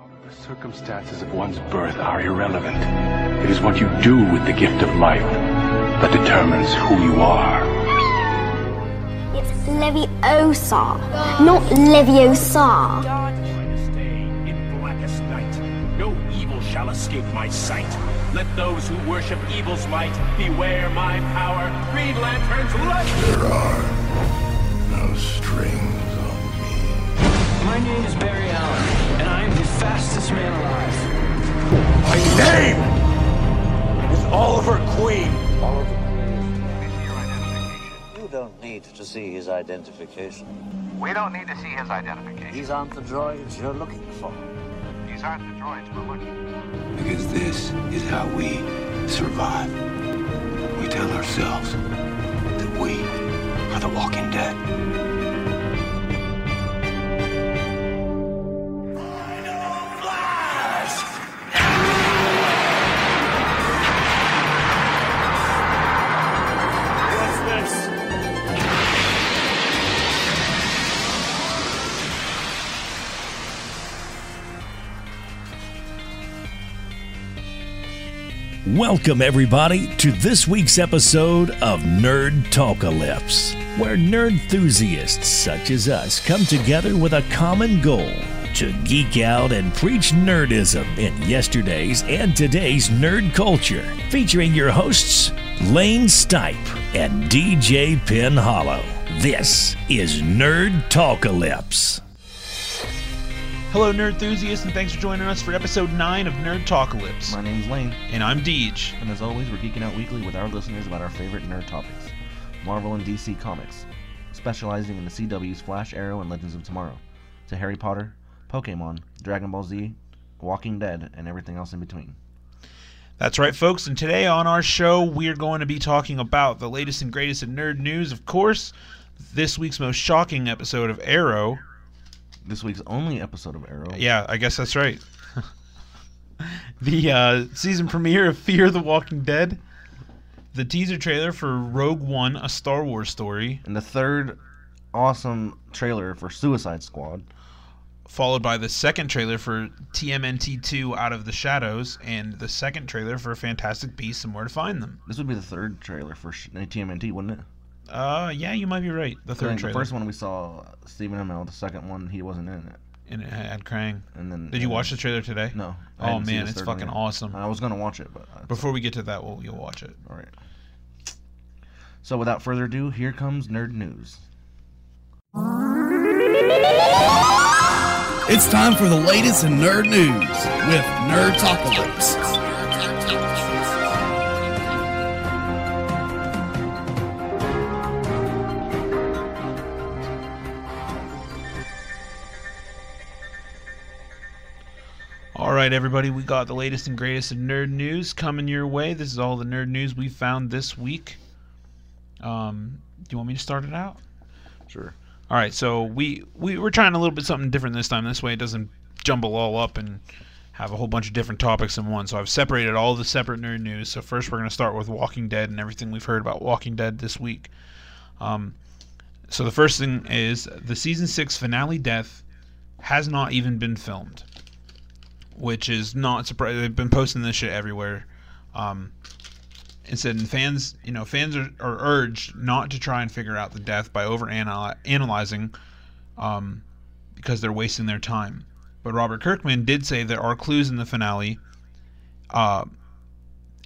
The circumstances of one's birth are irrelevant. It is what you do with the gift of life that determines who you are. It's Leviosa, not Leviosa. stay in blackest night. No evil shall escape my sight. Let those who worship evil's might beware my power. Green Lantern's light. There are no strings on me. My name is Barry Allen, fastest man alive. My name is Oliver Queen. Oliver Queen. Is your identification. You don't need to see his identification. We don't need to see his identification. These aren't the droids you're looking for. These aren't the droids we're looking for. Because this is how we survive. We tell ourselves that we are the walking dead. Welcome, everybody, to this week's episode of Nerd Talkalypse, where nerd enthusiasts such as us come together with a common goal to geek out and preach nerdism in yesterday's and today's nerd culture. Featuring your hosts, Lane Stipe and DJ Pin Hollow. This is Nerd Talkalypse. Hello, nerd enthusiasts, and thanks for joining us for episode 9 of Nerd Talkalypse. My name's Lane, And I'm Deej. and as always, we're geeking out weekly with our listeners about our favorite nerd topics Marvel and DC Comics, specializing in the CW's Flash, Arrow, and Legends of Tomorrow, to Harry Potter, Pokemon, Dragon Ball Z, Walking Dead, and everything else in between. That's right, folks, and today on our show, we're going to be talking about the latest and greatest in nerd news, of course, this week's most shocking episode of Arrow. This week's only episode of Arrow. Yeah, I guess that's right. the uh, season premiere of Fear the Walking Dead, the teaser trailer for Rogue One, a Star Wars story, And the third awesome trailer for Suicide Squad. followed by the second trailer for TMNT 2 Out of the Shadows, and the second trailer for Fantastic Beasts and Where to Find Them. This would be the third trailer for TMNT, wouldn't it? Uh, yeah, you might be right. The third trailer. the first one we saw Stephen Amell. The second one he wasn't in it. And it had Krang. And then Did you watch the trailer today? No. I Oh man, it's fucking yet. awesome. I was gonna watch it, but Before we get to that, we'll, you'll watch it. all right. So without further ado, here comes nerd news. It's time for the latest in nerd news with Nerd Talkalypse. Right, everybody, we got the latest and greatest in nerd news coming your way. This is all the nerd news we found this week. Um, do you want me to start it out? Sure. All right, so we we we're trying a little bit something different this time. This way, it doesn't jumble all up and have a whole bunch of different topics in one. So I've separated all the separate nerd news. So first, we're going to start with Walking Dead and everything we've heard about Walking Dead this week. Um, so the first thing is the season six finale death has not even been filmed, which is not surprising. They've been posting this shit everywhere. Um, and said, fans, you know, fans are, are urged not to try and figure out the death by over analyzing, um, because they're wasting their time. But Robert Kirkman did say there are clues in the finale, uh,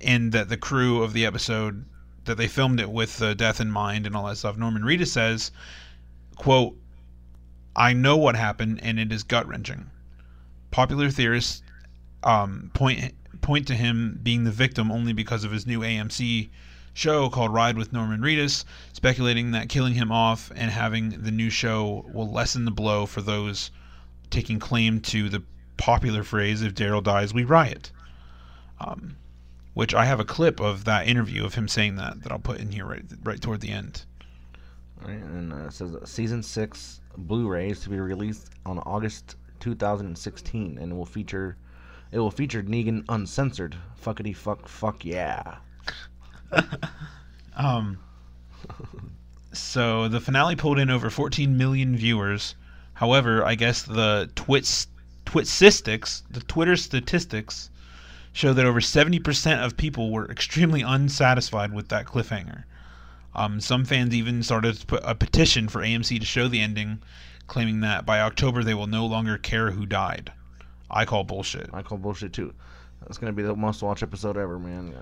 and that the crew of the episode that they filmed it with the death in mind and all that stuff. Norman Reedus says, "quote I know what happened, and it is gut wrenching." Popular theorists um, point point to him being the victim only because of his new AMC show called Ride with Norman Reedus, speculating that killing him off and having the new show will lessen the blow for those taking claim to the popular phrase "If Daryl dies, we riot." Um, which I have a clip of that interview of him saying that that I'll put in here right right toward the end. And uh, says season six Blu-rays to be released on August 2016, and will feature it will feature Negan uncensored. Fuckity fuck fuck yeah. Um, so the finale pulled in over 14 million viewers. However, I guess the Twitch Twitcistics, the Twitter statistics show that over 70% of people were extremely unsatisfied with that cliffhanger. Um, some fans even started to put a petition for AMC to show the ending, claiming that by October they will no longer care who died. I call bullshit. I call bullshit too. That's gonna be the most watched episode ever, man.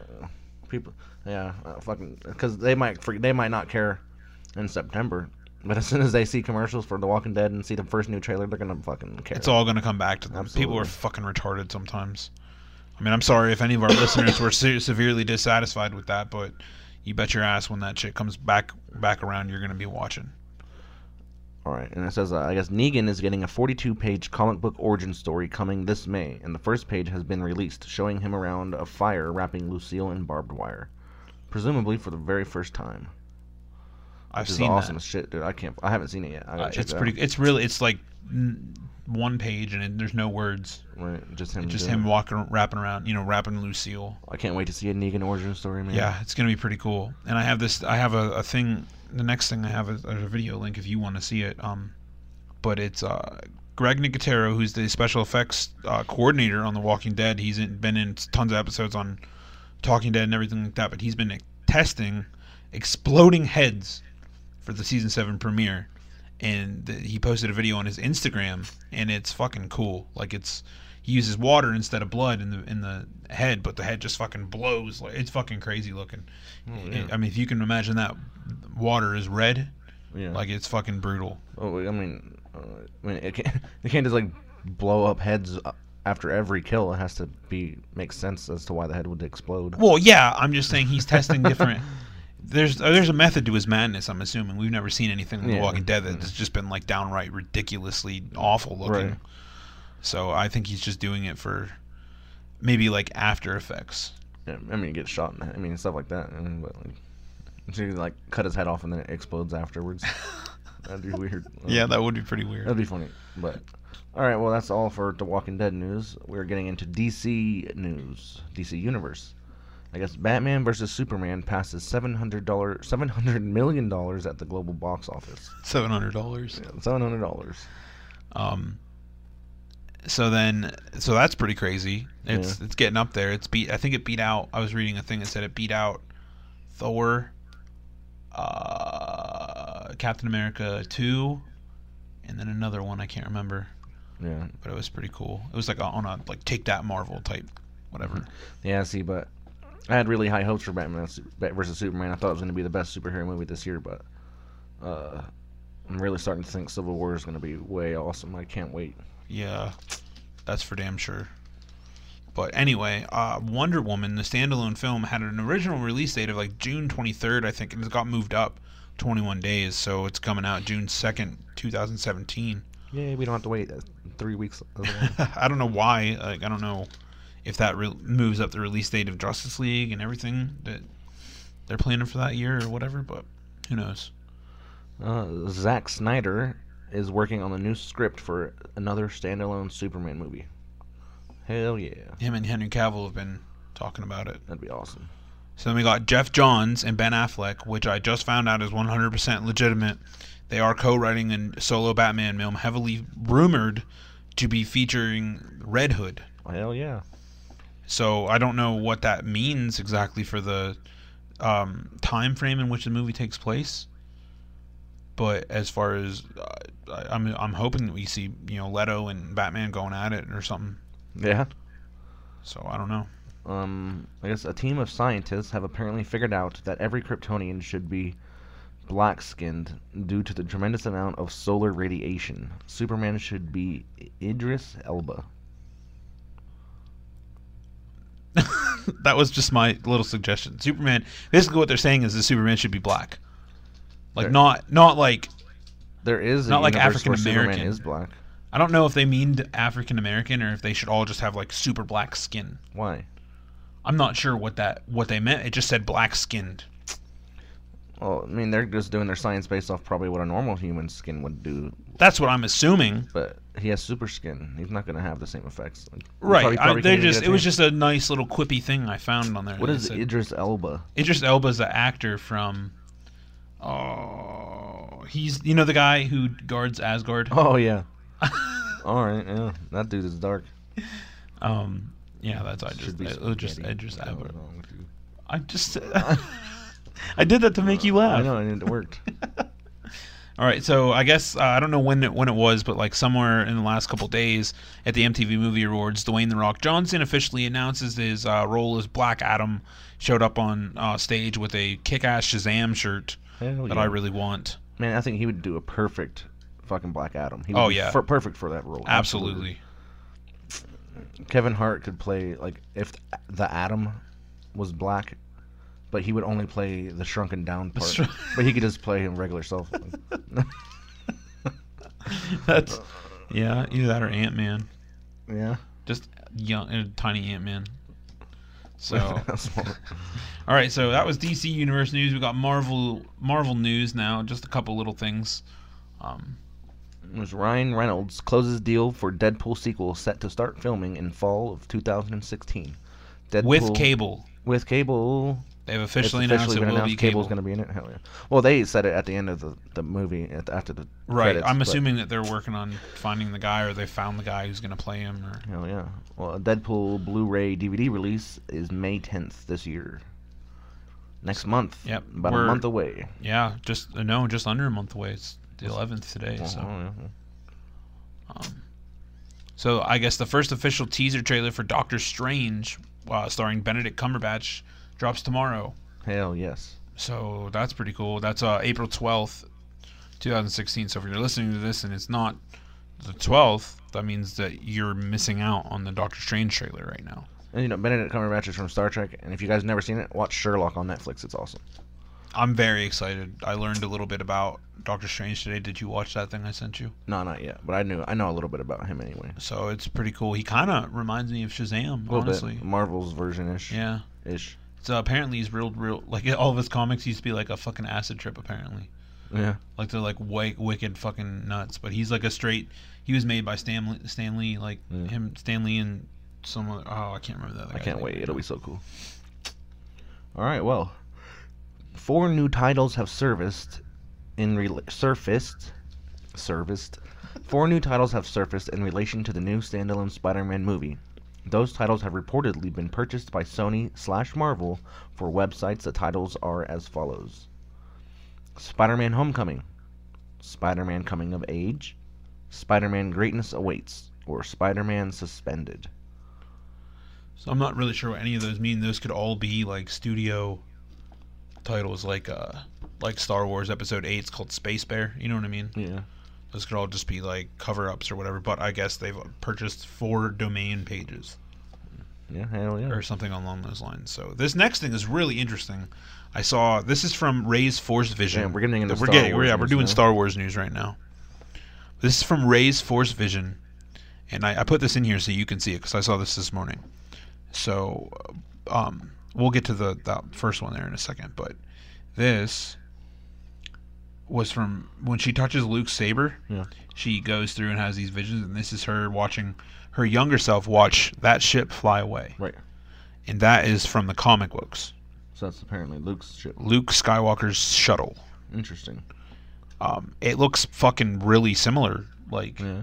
People, yeah, uh, fucking, because they might for, they might not care in September, but as soon as they see commercials for The Walking Dead and see the first new trailer, they're gonna fucking care. It's all going to come back to them. People are fucking retarded sometimes. I mean, I'm sorry if any of our listeners were se- severely dissatisfied with that, but you bet your ass when that shit comes back back around, you're going to be watching. All right, and it says, uh, I guess Negan is getting a 42-page comic book origin story coming this May, and the first page has been released, showing him around a fire wrapping Lucille in barbed wire, presumably for the very first time. I've Which is seen awesome that. shit, dude. I can't. I haven't seen it yet. Uh, check it's it pretty. It's really. It's like one page and it, there's no words. Right, just him. Just him it. walking, wrapping around. You know, wrapping Lucille. I can't wait to see a Negan origin story, man. Yeah, it's gonna be pretty cool. And I have this. I have a, a thing. The next thing I have is a video link if you want to see it. Um, but it's uh, Greg Nicotero, who's the special effects uh, coordinator on The Walking Dead. He's in, been in tons of episodes on Talking Dead and everything like that. But he's been testing exploding heads for the season seven premiere. And the, he posted a video on his Instagram, and it's fucking cool. Like it's he uses water instead of blood in the in the head, but the head just fucking blows. Like it's fucking crazy looking. Oh, yeah. I mean, if you can imagine that water is red, Yeah. like it's fucking brutal. Oh, I mean, uh, I mean, it can't. They can't just like blow up heads uh, after every kill. It has to be make sense as to why the head would explode. Well, yeah, I'm just saying he's testing different. There's uh, there's a method to his madness. I'm assuming we've never seen anything in The Walking Dead that's just been like downright ridiculously awful looking. Right. So I think he's just doing it for maybe like After Effects. Yeah, I mean, get shot. In the, I mean, stuff like that. I mean, but like, so like cut his head off and then it explodes afterwards. That'd be weird. Yeah, that would be pretty weird. That'd be funny. But all right, well, that's all for The Walking Dead news. We're getting into DC news, DC Universe. I guess Batman versus Superman passes seven hundred dollars, seven hundred million dollars at the global box office. Seven hundred dollars. Yeah, Seven hundred dollars. Um. So then, so that's pretty crazy. It's it's getting up there. It's beat. I think it beat out. I was reading a thing that said it beat out Thor, uh, Captain America two, and then another one I can't remember. Yeah. But it was pretty cool. It was like on a like take that Marvel type, whatever. Yeah, see, but I had really high hopes for Batman Bat- versus Superman. I thought it was going to be the best superhero movie this year, but uh, I'm really starting to think Civil War is going to be way awesome. I can't wait. Yeah, that's for damn sure. But anyway, uh, Wonder Woman, the standalone film, had an original release date of like June 23rd, I think, and it got moved up 21 days, so it's coming out June 2nd, 2017. Yeah, we don't have to wait uh, three weeks. I don't know why. Like, I don't know if that re- moves up the release date of Justice League and everything that they're planning for that year or whatever, but who knows? uh, Zack Snyder is working on the new script for another standalone Superman movie. Hell yeah, Him and Henry Cavill have been talking about it. that'd be awesome. So then we got Geoff Johns and Ben Affleck, which I just found out is 100% legitimate. They are co-writing a solo Batman film, heavily rumored to be featuring Red Hood. Hell yeah. So I don't know what that means exactly for the um, time frame in which the movie takes place. But as far as uh, I- I'm, I'm hoping that we see you know Leto and Batman going at it or something. Yeah. So I don't know. Um, I guess a team of scientists have apparently figured out that every Kryptonian should be black skinned due to the tremendous amount of solar radiation. Superman should be Idris Elba. that was just my little suggestion. Superman. Basically, what they're saying is the Superman should be black, like There- not not like There is a not like universe African where Superman American. is black. I don't know if they mean African American or if they should all just have like super black skin. Why? I'm not sure what that what they meant. It just said black skinned. Well, I mean, they're just doing their science based off probably what a normal human skin would do. That's what I'm assuming. But he has super skin. He's not going to have the same effects. Like, Right. probably- I, they just it was just a nice little quippy thing I found on there. What is said- Idris Elba? Idris Elba's the actor from. Oh, he's you know the guy who guards Asgard. Oh yeah. All right, yeah, that dude is dark. Um, yeah, that's Idris. Should be It just. Idris Elba. wrong with you? I just. I did that to make you laugh. I know, and it worked. All right, so I guess uh, I don't know when it when it was, but like somewhere in the last couple days at the MTV Movie Awards, Dwayne the Rock Johnson officially announces his uh, role as Black Adam. Showed up on uh, stage with a kick-ass Shazam shirt Hell that yeah. I really want. Man, I think he would do a perfect fucking Black Adam. He would Oh, yeah. perfect for that role. Absolutely. Kevin Hart could play like if the Adam was black, but he would only play the shrunken down part. shrunk- but he could just play him regular self. That's yeah, either that or Ant Man. yeah. Just young, uh, tiny Ant Man. So, all right. So that was DC Universe news. We got Marvel Marvel news now. Just a couple little things. Um, was Ryan Reynolds closes deal for Deadpool sequel set to start filming in fall of 2016. Deadpool, with cable, With cable. They've It's officially announced officially it will announced be cable. Cable's going to be in it. Hell yeah. Well, they said it at the end of the, the movie at the, after the Right. credits, I'm assuming that they're working on finding the guy, or they found the guy who's going to play him. Or Hell yeah. Well, a Deadpool Blu-ray DVD release is May 10th this year. Next month. Yep, About we're- a month away. yeah, just uh, no, just under a month away. It's the 11th today. Oh, So. yeah. Um, so I guess the first official teaser trailer for Doctor Strange, uh, starring Benedict Cumberbatch, drops tomorrow. Hell yes. So that's pretty cool. That's uh, April twelfth, two thousand sixteen. So if you're listening to this and it's not the twelfth, that means that you're missing out on the Doctor Strange trailer right now. And you know, Benedict Cumberbatch is from Star Trek, and if you guys never seen it, watch Sherlock on Netflix. It's awesome. I'm very excited. I learned a little bit about Doctor Strange today. Did you watch that thing I sent you? No, not yet, but I knew I know a little bit about him anyway. So it's pretty cool. He kind of reminds me of Shazam, A honestly. bit Marvel's version ish. Yeah. Ish. So apparently he's real, real. Like all of his comics used to be like a fucking acid trip. Apparently, Yeah. like they're like white, wicked fucking nuts. But he's like a straight. He was made by Stan Lee, Stanley, like Yeah. him, Stan Lee, and some other. Oh, I can't remember that. I can't wait. It'll be so cool. All right. Well, four new titles have surfaced in rela- surfaced serviced. Four new titles have surfaced in relation to the new standalone Spider-Man movie. Those titles have reportedly been purchased by Sony slash Marvel for websites. The titles are as follows: Spider-Man: Homecoming, Spider-Man: Coming of Age, Spider-Man: Greatness Awaits, or Spider-Man: Suspended. So I'm not really sure what any of those mean. Those could all be like studio titles, like uh, like Star Wars Episode Eight. It's called Space Bear. You know what I mean? Yeah. Those could all just be like cover ups or whatever. But I guess they've purchased four domain pages. Yeah, hell yeah. or something along those lines. So this next thing is really interesting. I saw this is from Rey's Force Vision. Yeah, we're getting into we're Star getting, Wars yeah, we're doing now. Star Wars news right now. This is from Rey's Force Vision, and I, I put this in here so you can see it because I saw this this morning. So, um, we'll get to the that first one there in a second, but this was from when she touches Luke's saber. Yeah. She goes through and has these visions, and this is her watching her younger self watch that ship fly away. Right. And that is from the comic books. So that's apparently Luke's ship. Luke Skywalker's shuttle. Interesting. Um, it looks fucking really similar. Like, Yeah.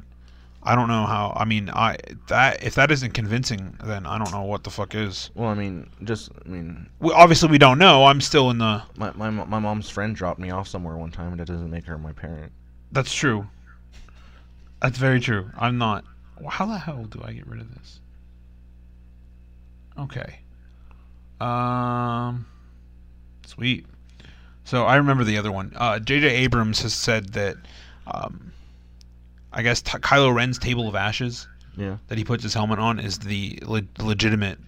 I don't know how. I mean, I that if that isn't convincing, then I don't know what the fuck is. Well, I mean, just I mean, We, obviously, we don't know. I'm still in the. my, my my mom's friend dropped me off somewhere one time, and that doesn't make her my parent. That's true. That's very true. I'm not. How the hell do I get rid of this? Okay. Um. Sweet. So I remember the other one. Uh, J.J. Abrams has said that. Um, I guess t- Kylo Ren's Table of Ashes Yeah. that he puts his helmet on is the le- legitimate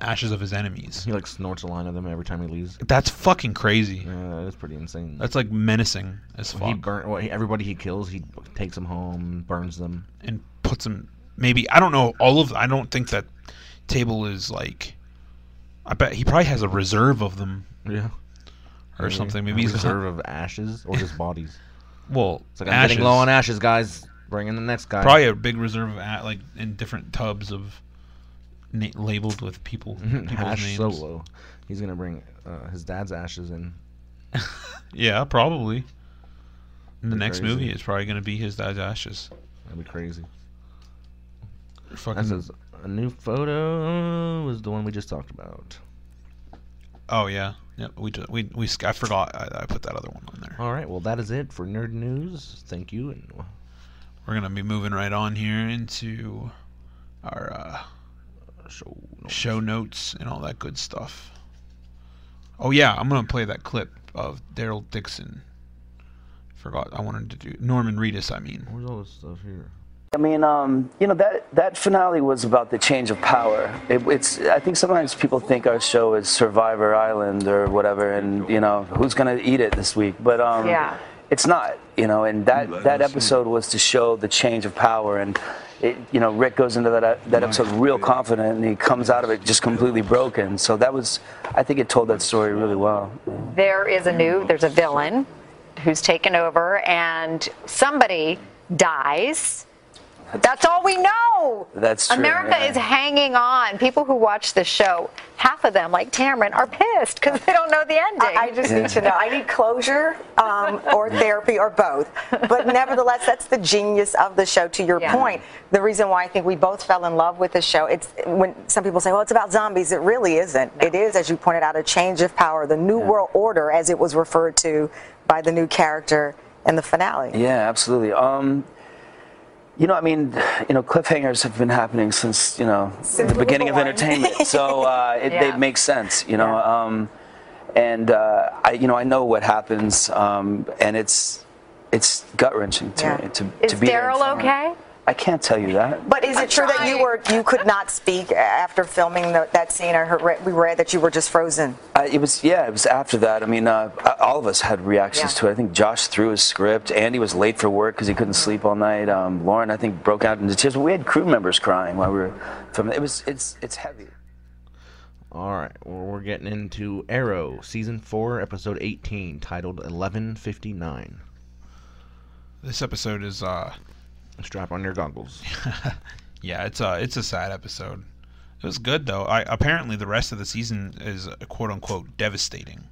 ashes of his enemies. He like snorts a line of them every time he leaves. That's fucking crazy. Yeah, that is pretty insane. That's like menacing as fuck. he burn well, he, everybody he kills. He takes them home, burns them. and puts them maybe I don't know all of I don't think that table is like I bet he probably has a reserve of them Yeah. or Maybe something. a Maybe he's reserve of ashes or just bodies. Well It's like I'm ashes. getting low on ashes, guys. Bring in the next guy. Probably a big reserve of a- like in different tubs of na- labeled with people people's Hash names. Solo. He's gonna bring uh, his dad's ashes in. Yeah, probably. In the Be next crazy. movie, is probably going to be his dad's ashes. That'd be crazy. Fucking- That says a new photo was the one we just talked about. Oh yeah, yeah. We we we I forgot I, I put that other one on there. All right, well that is it for nerd news. Thank you. And We're gonna be moving right on here into our uh, show show notes and all that good stuff. Oh yeah, I'm gonna play that clip of Daryl Dixon. Forgot I wanted to do Norman Reedus. I mean, where's all this stuff here? I mean, um, you know that that finale was about the change of power. It, it's I think sometimes people think our show is Survivor Island or whatever, and you know who's gonna eat it this week. But um, Yeah. it's not. You know, and that that episode was to show the change of power, and it, you know Rick goes into that that episode real confident, and he comes out of it just completely broken. So that was, I think it told that story really well. there is a new there's a villain who's taken over and somebody dies that's all we know That's true, america yeah. is hanging on people who watch the show half of them like Tamron are pissed because they don't know the ending I, I just need to know. I need closure um, or therapy or both. But nevertheless, that's the genius of the show. To your Yeah. point, the reason why I think we both fell in love with the show. It's when some people say, "Well, it's about zombies." It really isn't. It is, as you pointed out, a change of power, the new world order, as it was referred to by the new character in the finale. Yeah, absolutely. Um, you know, I mean, you know, cliffhangers have been happening since you know Since the beginning of entertainment. So uh, it, Yeah. they make sense, you know. Um, and uh, I, you know, I know what happens, um, and it's it's gut wrenching to Yeah. me to, is to be in daryl okay I can't tell you that. But is it true that you were you could not speak after filming the, that scene? I heard we read that you were just frozen. Uh, it was yeah, it was after that. I mean, uh, all of us had reactions Yeah. to it. I think Josh threw his script. Andy was late for work because he couldn't sleep all night. Um, Lauren, I think, broke out into tears. But we had crew members crying while we were filming. It was it's it's heavy. All right, well, we're getting into Arrow season four, episode eighteen, titled Eleven Fifty Nine. this episode is uh, Strap on your goggles. yeah, it's a it's a sad episode. It was good though. I apparently the rest of the season is uh, quote unquote devastating.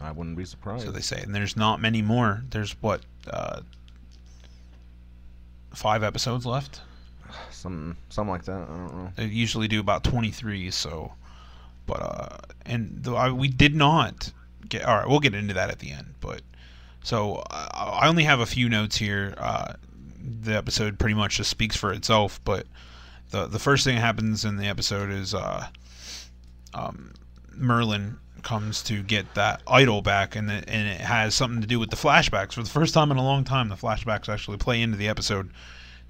I wouldn't be surprised. So they say, and there's not many more. There's what uh, five episodes left. Some something like that. I don't know. They usually do about 23. So, but uh, and though I, we did not get. All right, we'll get into that at the end. But so I, I only have a few notes here. Uh, the episode pretty much just speaks for itself. But the the first thing that happens in the episode is uh, um, Merlin comes to get that idol back, and it, and it has something to do with the flashbacks. For the first time in a long time, the flashbacks actually play into the episode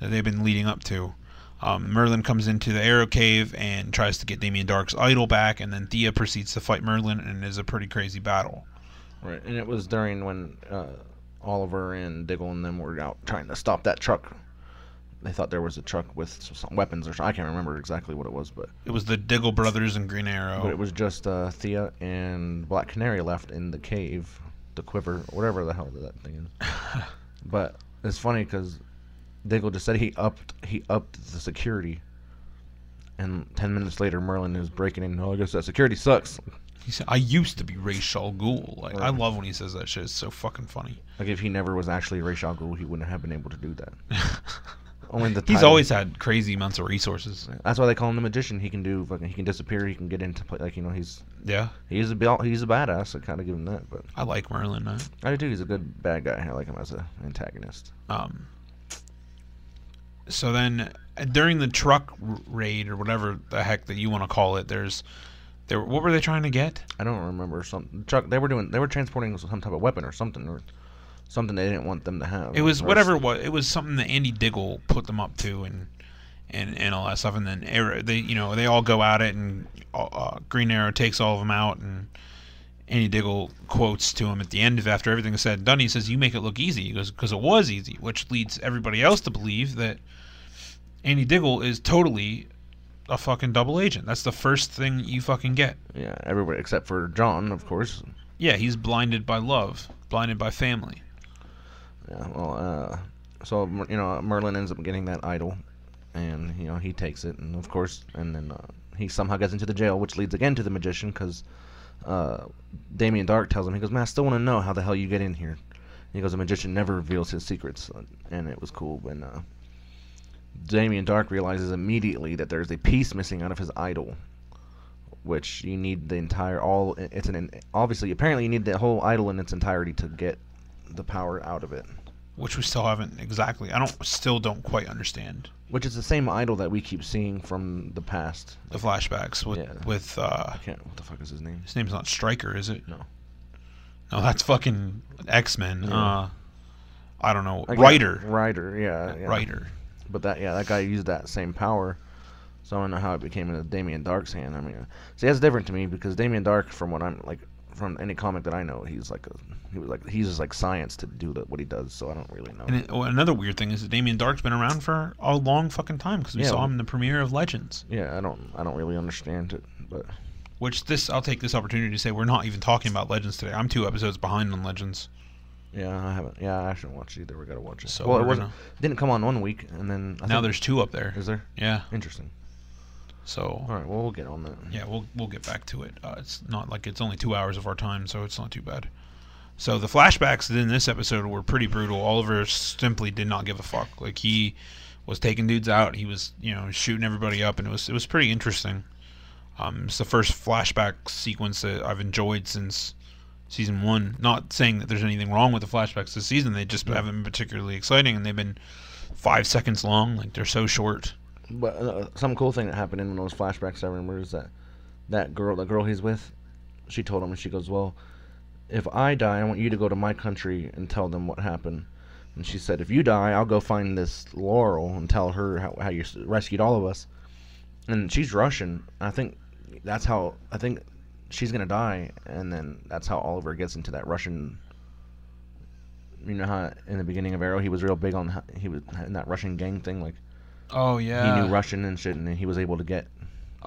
that they've been leading up to. Um, Merlin comes into the Arrow Cave and tries to get Damien Darhk's idol back, and then Thea proceeds to fight Merlin, and it is a pretty crazy battle. Right, and it was during when uh, Oliver and Diggle and them were out trying to stop that truck. They thought there was a truck with some weapons or something. I can't remember exactly what it was, but It was the Diggle brothers and Green Arrow. but it was just uh, Thea and Black Canary left in the cave, the quiver, whatever the hell that thing is. but it's funny because Diggle just said he upped he upped the security, and ten minutes later Merlin is breaking in. Oh, I guess that security sucks. He said, "I used to be Ra's al Ghul." Like I love when he says that shit. It's so fucking funny. Like if he never was actually Ra's al Ghul, he wouldn't have been able to do that. Only the He's title- always had crazy amounts of resources. That's why they call him the magician. He can do fucking. He can disappear. He can get into play. Like you know, he's Yeah. He's a bel- he's a badass. I kind of give him that. But I like Merlin. Man. I do too. He's a good bad guy. I like him as an antagonist. Um. So then, uh, during the truck r- raid or whatever the heck that you want to call it, there's, there. What were they trying to get? I don't remember some truck. They were doing. They were transporting some type of weapon or something or something they didn't want them to have. It was whatever it was. It was something that Andy Diggle put them up to, and and and all that stuff. And then Arrow, they you know they all go at it, and uh, Green Arrow takes all of them out, and Andy Diggle quotes to him at the end of after everything is said and done. He says, "You make it look easy," because it was easy, which leads everybody else to believe that Andy Diggle is totally a fucking double agent. That's the first thing you fucking get. Yeah, everybody except for John, of course. Yeah, he's blinded by love, blinded by family. Yeah. Well, uh, so you know Merlin ends up getting that idol, and you know he takes it, and of course, and then uh, he somehow gets into the jail, which leads again to the magician, because uh, Damien Darhk tells him, he goes, "Man, I still want to know how the hell you get in here." He goes, "The magician never reveals his secrets," and it was cool when uh, Damien Darhk realizes immediately that there's a piece missing out of his idol, which you need the entire all. It's an obviously apparently you need the whole idol in its entirety to get the power out of it. which we still haven't exactly. I don't still don't quite understand Which is the same idol that we keep seeing from the past. the flashbacks with Yeah. with uh, I can't. What the fuck is his name? his name's not Stryker, is it? No. No, that's fucking X Men. Yeah. Uh, I don't know. Reiter. Reiter, yeah, yeah. Reiter. But that, yeah, that guy used that same power. So I don't know how it became in Damien Darhk's hand. I mean, see, that's different to me because Damien Darhk, from what I'm like, from any comic that I know, he's like a, he was like, he's just like science to do the, what he does. So I don't really know. And it, well, another weird thing is that Damien Darhk's been around for a long fucking time because we Yeah, saw him in the premiere of Legends. Yeah, I don't, I don't really understand it, but Which this, I'll take this opportunity to say we're not even talking about Legends today. I'm two episodes behind on Legends. Yeah, I haven't, yeah, I haven't watched it either. We gotta watch it. So well, it wasn't, didn't come on one week, and then I now there's two up there. Is there? Yeah. Interesting. So. All right, well, we'll get on that. Yeah, we'll we'll get back to it. Uh, it's not like it's only two hours of our time, so it's not too bad. So the flashbacks in this episode were pretty brutal. Oliver simply did not give a fuck. Like he was taking dudes out. He was you know shooting everybody up, and it was it was pretty interesting. Um, it's the first flashback sequence that I've enjoyed since season one. Not saying that there's anything wrong with the flashbacks this season. They just haven't been particularly exciting, and they've been five seconds long. Like they're so short. But uh, some cool thing that happened in one of those flashbacks I remember is that that girl, the girl he's with, she told him, and she goes, "Well, if I die, I want you to go to my country and tell them what happened." And she said, "If you die, I'll go find this Laurel and tell her how, how you rescued all of us." And she's Russian. I think that's how I think she's gonna die, and then that's how Oliver gets into that Russian. You know how in the beginning of Arrow he was real big on how, he was in that Russian gang thing, like Oh yeah. he knew Russian and shit, and he was able to get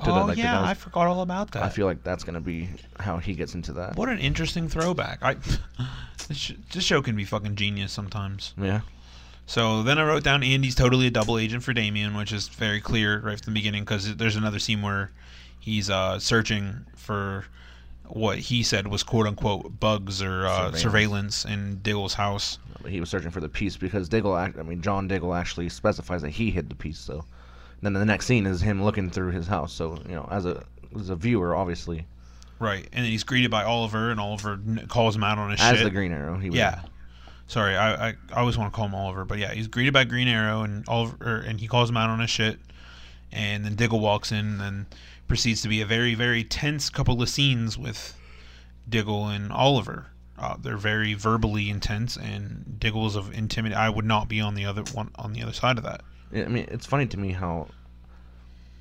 to Oh the like yeah, I forgot all about that. I feel like that's gonna be how he gets into that. What an interesting throwback. I this, this show can be fucking genius sometimes. Yeah. So then I wrote down Andy's totally a double agent for Damien, which is very clear right from the beginning because there's another scene where he's uh, searching for what he said was quote unquote bugs or uh, Surveillance. surveillance. in Diggle's house. He was searching for the piece because Diggle, act, I mean John Diggle actually specifies that he hid the piece. So then the next scene is him looking through his house. So you know, as a as a viewer, obviously, Right, and then he's greeted by Oliver, and Oliver calls him out on his shit. as shit. the Green Arrow, he was, Yeah. Sorry, I, I I always want to call him Oliver, but yeah, he's greeted by Green Arrow, and Oliver, er, and he calls him out on his shit, and then Diggle walks in, and proceeds to be a very very tense couple of scenes with Diggle and Oliver. Uh, they're very verbally intense, and Diggle's of intimidate. I would not be on the other one on the other side of that. Yeah, I mean, it's funny to me how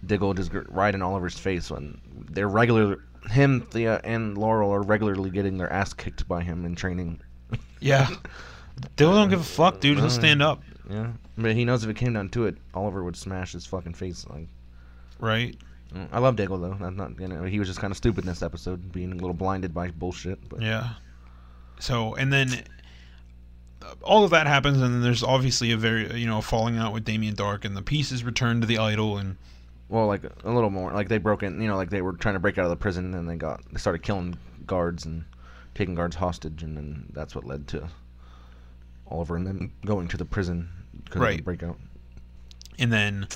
Diggle just right in Oliver's face when they're regular. Him, Thea, and Laurel are regularly getting their ass kicked by him in training. Yeah, Diggle don't give a fuck, dude. He'll stand up. Yeah, but he knows if it came down to it, Oliver would smash his fucking face. Like, right? I love Diggle though. That's not, you know, he was just kind of stupid in this episode, being a little blinded by bullshit. But Yeah. So and then uh, all of that happens, and then there's obviously a very you know falling out with Damien Darhk, and the pieces return to the idol, and well, like a little more. Like they broke in, you know, like they were trying to break out of the prison, and they got they started killing guards and taking guards hostage, and then that's what led to Oliver and them going to the prison because of Right. the breakout. and then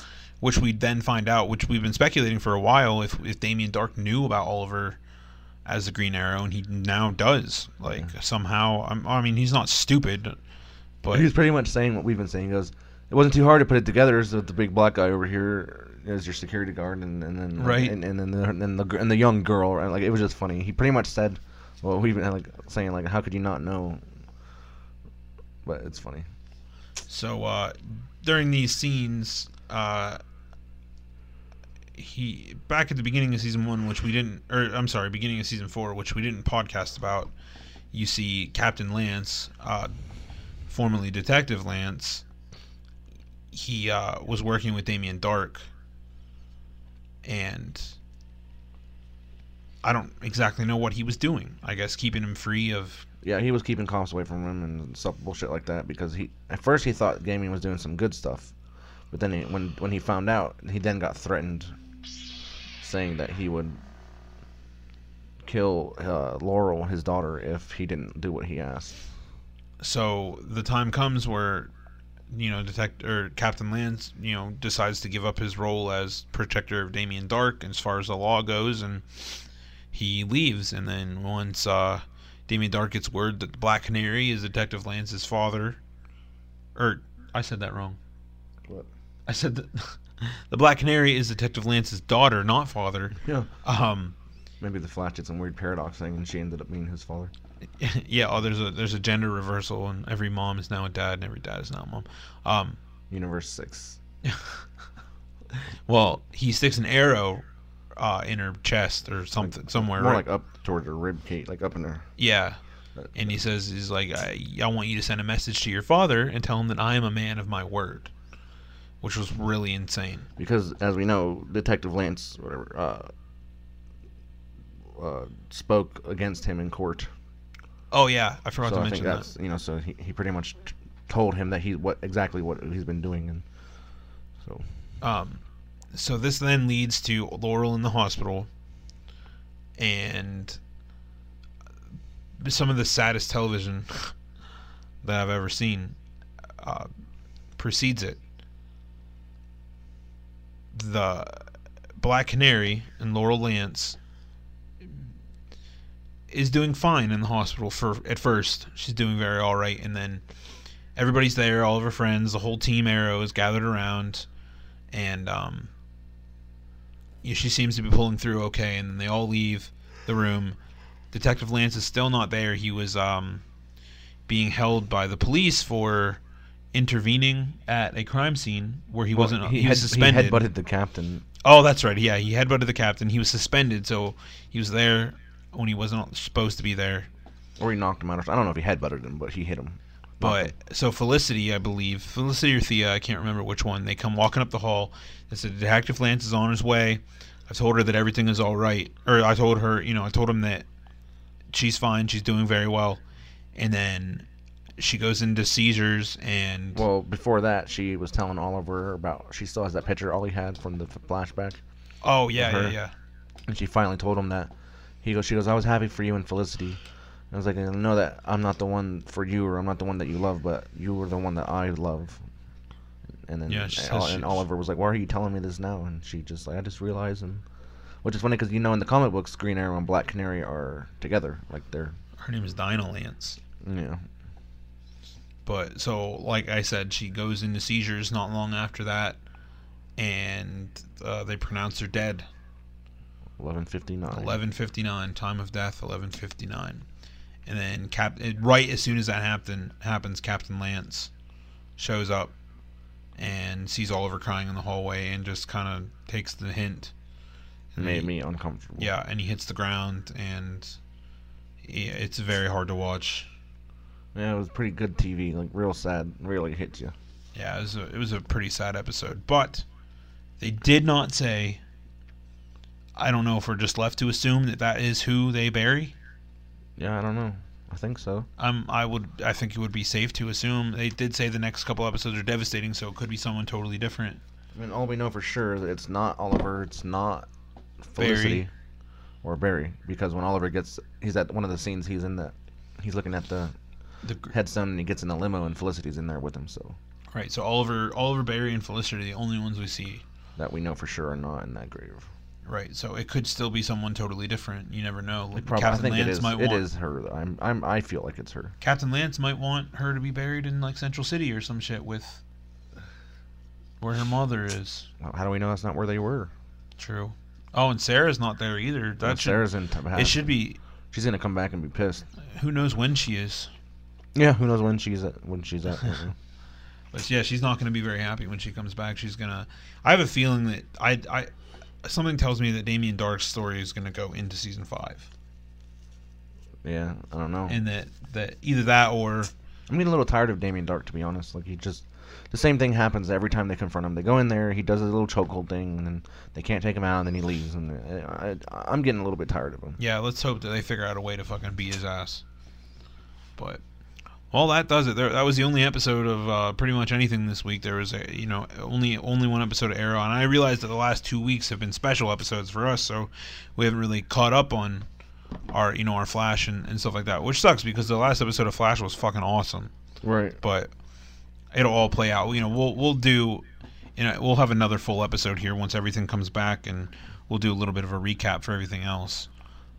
which we then find out, which we've been speculating for a while, if if Damien Darhk knew about Oliver as the Green Arrow, and he now does. Like somehow, I'm, I mean, he's not stupid, but he was pretty much saying what we've been saying. He goes, it wasn't too hard to put it together. So the big black guy over here is your security guard, and, and then Right. and, and then the, and the and the young girl, and like it was just funny. He pretty much said, well, we've been like saying like, how could you not know? But it's funny. So uh, during these scenes, uh, he back at the beginning of season one, which we didn't, or I'm sorry, beginning of season four, which we didn't podcast about. You see Captain Lance, uh, formerly Detective Lance. He uh, was working with Damien Darhk, and I don't exactly know what he was doing. I guess keeping him free of Yeah, he was keeping cops away from him and stuff bullshit like that because he at first he thought gaming was doing some good stuff, but then he, when when he found out, he then got threatened, saying that he would kill uh, Laurel, his daughter, if he didn't do what he asked. so the time comes where you know, detect or Captain Lance, you know, decides to give up his role as protector of Damien Darhk as far as the law goes, and he leaves. And then once uh, Damien Darhk gets word that the Black Canary is Detective Lance's father, or I said that wrong. What? I said that the Black Canary is Detective Lance's daughter, not father. Yeah. Um. Maybe the Flash did some weird paradox thing, and she ended up being his father. yeah. Oh, there's a there's a gender reversal, and every mom is now a dad, and every dad is now a mom. Um. Universe six. Well, he sticks an arrow uh, in her chest or something somewhere. More right? like up toward her rib cage, like up in her. Yeah. And he says, he's like, I, I want you to send a message to your father and tell him that I am a man of my word. Which was really insane. Because, as we know, Detective Lance, whatever, uh, uh, spoke against him in court. Oh, yeah. I forgot so to I mention that. You know, so he, he pretty much t- told him that he what exactly what he's been doing, and so Um, so this then leads to Laurel in the hospital, and some of the saddest television that I've ever seen uh, precedes it. The Black Canary and Laurel Lance is doing fine in the hospital for at first. She's doing very all right, and then everybody's there, all of her friends, the whole team Arrow is gathered around, and um, yeah, she seems to be pulling through okay. And then they all leave the room. Detective Lance is still not there. He was um, being held by the police for intervening at a crime scene where he Well, wasn't. He, He, was had, suspended. He headbutted the captain. Oh, that's right. Yeah, he headbutted the captain. He was suspended, so he was there when he wasn't supposed to be there. Or he knocked him out. I don't know if he headbutted him, but he hit him. But so Felicity, I believe, Felicity or Thea, I can't remember which one. They come walking up the hall. They said Detective Lance is on his way. I told her that everything is all right, or I told her, you know, I told him that she's fine, she's doing very well, and then she goes into seizures and Well, before that, she was telling Oliver about. She still has that picture Ollie had from the flashback. Oh, yeah, yeah, yeah. And she finally told him that. He goes. She goes. I was happy for you and Felicity. I was like, I know that I'm not the one for you, or I'm not the one that you love, but you were the one that I love. And then Yeah, she and, and Oliver was like, "Why are you telling me this now?" And she just like, "I just realized." And which is funny because you know in the comic books, Green Arrow and Black Canary are together, like they're her name is Dinah Lance. yeah. But so, like I said, she goes into seizures not long after that, and uh, they pronounce her dead. Eleven fifty nine. Eleven fifty nine, time of death, eleven fifty nine, and then Cap. Right as soon as that happen happens, Captain Lance shows up and sees Oliver crying in the hallway and just kind of takes the hint. And Made he- me uncomfortable. Yeah, and he hits the ground, and yeah, it's very hard to watch. Yeah, it was pretty good TV. Like real sad. Really hits you. Yeah, it was a, it was a pretty sad episode, but they did not say. I don't know if we're just left to assume that that is who they bury. Yeah, I don't know. I think so. Um, I would, I think it would be safe to assume they did say the next couple episodes are devastating, so it could be someone totally different. I mean, all we know for sure is that it's not Oliver. It's not Barry. Felicity or Barry, because when Oliver gets, he's at one of the scenes. He's in the, he's looking at the, The headstone, and he gets in the limo, and Felicity's in there with him. So Right, so Oliver, Oliver Barry, and Felicity are the only ones we see. that we know for sure are not in that grave. Right, so it could still be someone totally different. You never know. Like, Probably, I Captain think Lance it is. might It want is her. I'm, I'm, I feel like it's her. Captain Lance might want her to be buried in like Central City or some shit with where her mother is. Well, How do we know that's not where they were? True. Oh, and Sara's not there either. That should, Sara's in. It should be. She's gonna come back and be pissed. Who knows when she is? Yeah, who knows when she's at when she's at. Uh-uh. But yeah, she's not going to be very happy when she comes back. She's gonna. I have a feeling that I, I, something tells me that Damien Darhk's story is going to go into season five, yeah, I don't know. and that that either that or I'm getting a little tired of Damien Darhk, to be honest. Like he just, the same thing happens every time they confront him. They go in there, he does a little chokehold thing, and then they can't take him out, and then he leaves. And I, I, I'm getting a little bit tired of him. yeah, let's hope that they figure out a way to fucking beat his ass. But well, that does it. There, that was the only episode of uh, pretty much anything this week. There was a you know only only one episode of Arrow, and I realized that the last two weeks have been special episodes for us, so we haven't really caught up on our you know our Flash and, and stuff like that, which sucks because the last episode of Flash was fucking awesome. Right. But it'll all play out. You know, we'll we'll do, you know, we'll have another full episode here once everything comes back, and we'll do a little bit of a recap for everything else.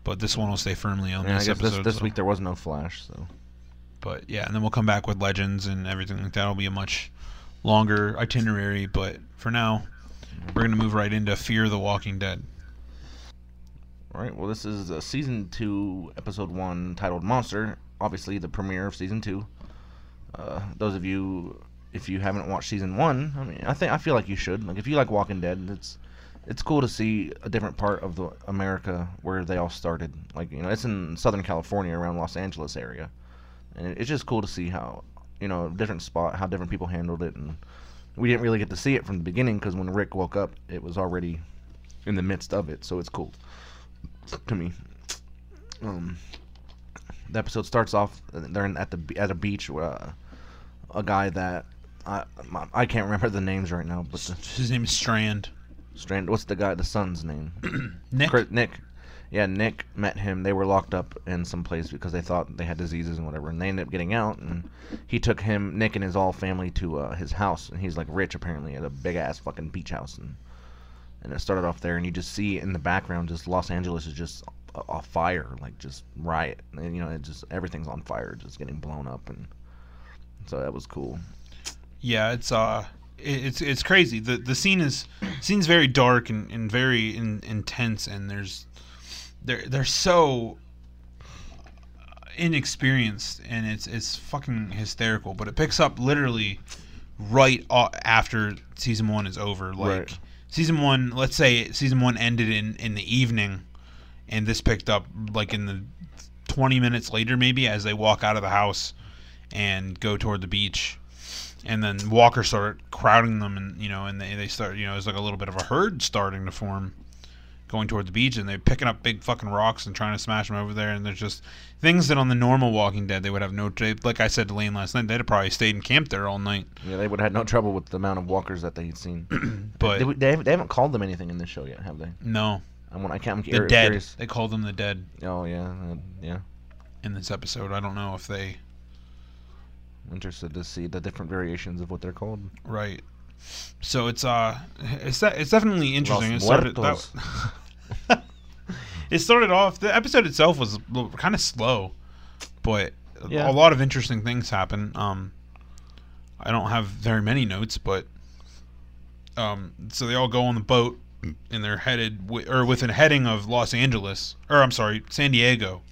But this one will stay firmly on Yeah, this episode. this, this so- week there was no Flash, so but yeah, and then we'll come back with legends and everything like that. It'll be a much longer itinerary, but for now, we're gonna move right into Fear the Walking Dead. All right. Well, this is uh, season two, episode one, titled "Monster." Obviously, the premiere of season two. Uh, those of you, if you haven't watched season one, I mean, I think I feel like you should. Like, if you like Walking Dead, it's it's cool to see a different part of the America where they all started. Like, you know, it's in Southern California, around Los Angeles area, and it's just cool to see how, you know, different spot, how different people handled it, and we didn't really get to see it from the beginning because when Rick woke up, it was already in the midst of it. So it's cool to me. Um, the episode starts off. uh, They're in, at the at a beach. Where, uh, a guy that I I can't remember the names right now, but the, His name is Strand. Strand. What's the guy? The son's name? Nick? Nick. Yeah, Nick met him. They were locked up in some place because they thought they had diseases and whatever, and they ended up getting out. And he took him, Nick, and his all family to uh, his house, and he's like rich apparently at a big ass fucking beach house, and and it started off there, and you just see in the background just Los Angeles is just a, fire, like just riot, and you know, it just everything's on fire, just getting blown up, and so that was cool. Yeah, it's uh, it's it's crazy. the The scene is scene's very dark and, and very in, intense, and there's they're they're so inexperienced, and it's it's fucking hysterical. But it picks up literally right after season one is over. Like Right. season one, let's say season one ended in in the evening, and this picked up like in the twenty minutes later, maybe as they walk out of the house and go toward the beach and then Walker started crowding them, and you know, and they they start, you know, it's like a little bit of a herd starting to form, going toward the beach, and they're picking up big fucking rocks and trying to smash them over there, and there's just things that on the normal Walking Dead they would have no, they, like I said to Lane last night, they'd have probably stayed in camp there all night. Yeah, they would have had no trouble with the amount of walkers that they'd seen. But- they, they, haven't, they haven't called them anything in this show yet, have they? No, I want. I can't. I'm the cur- dead. They called them the dead Oh yeah, uh, yeah. in this episode. I don't know if they Interested to see the different variations of what they're called. right. So it's uh, it's it's definitely interesting. It started that, it started off. The episode itself was kind of slow, but Yeah. a lot of interesting things happen. Um, I don't have very many notes, but um, so they all go on the boat and they're headed wi- or within heading of Los Angeles, or I'm sorry, San Diego.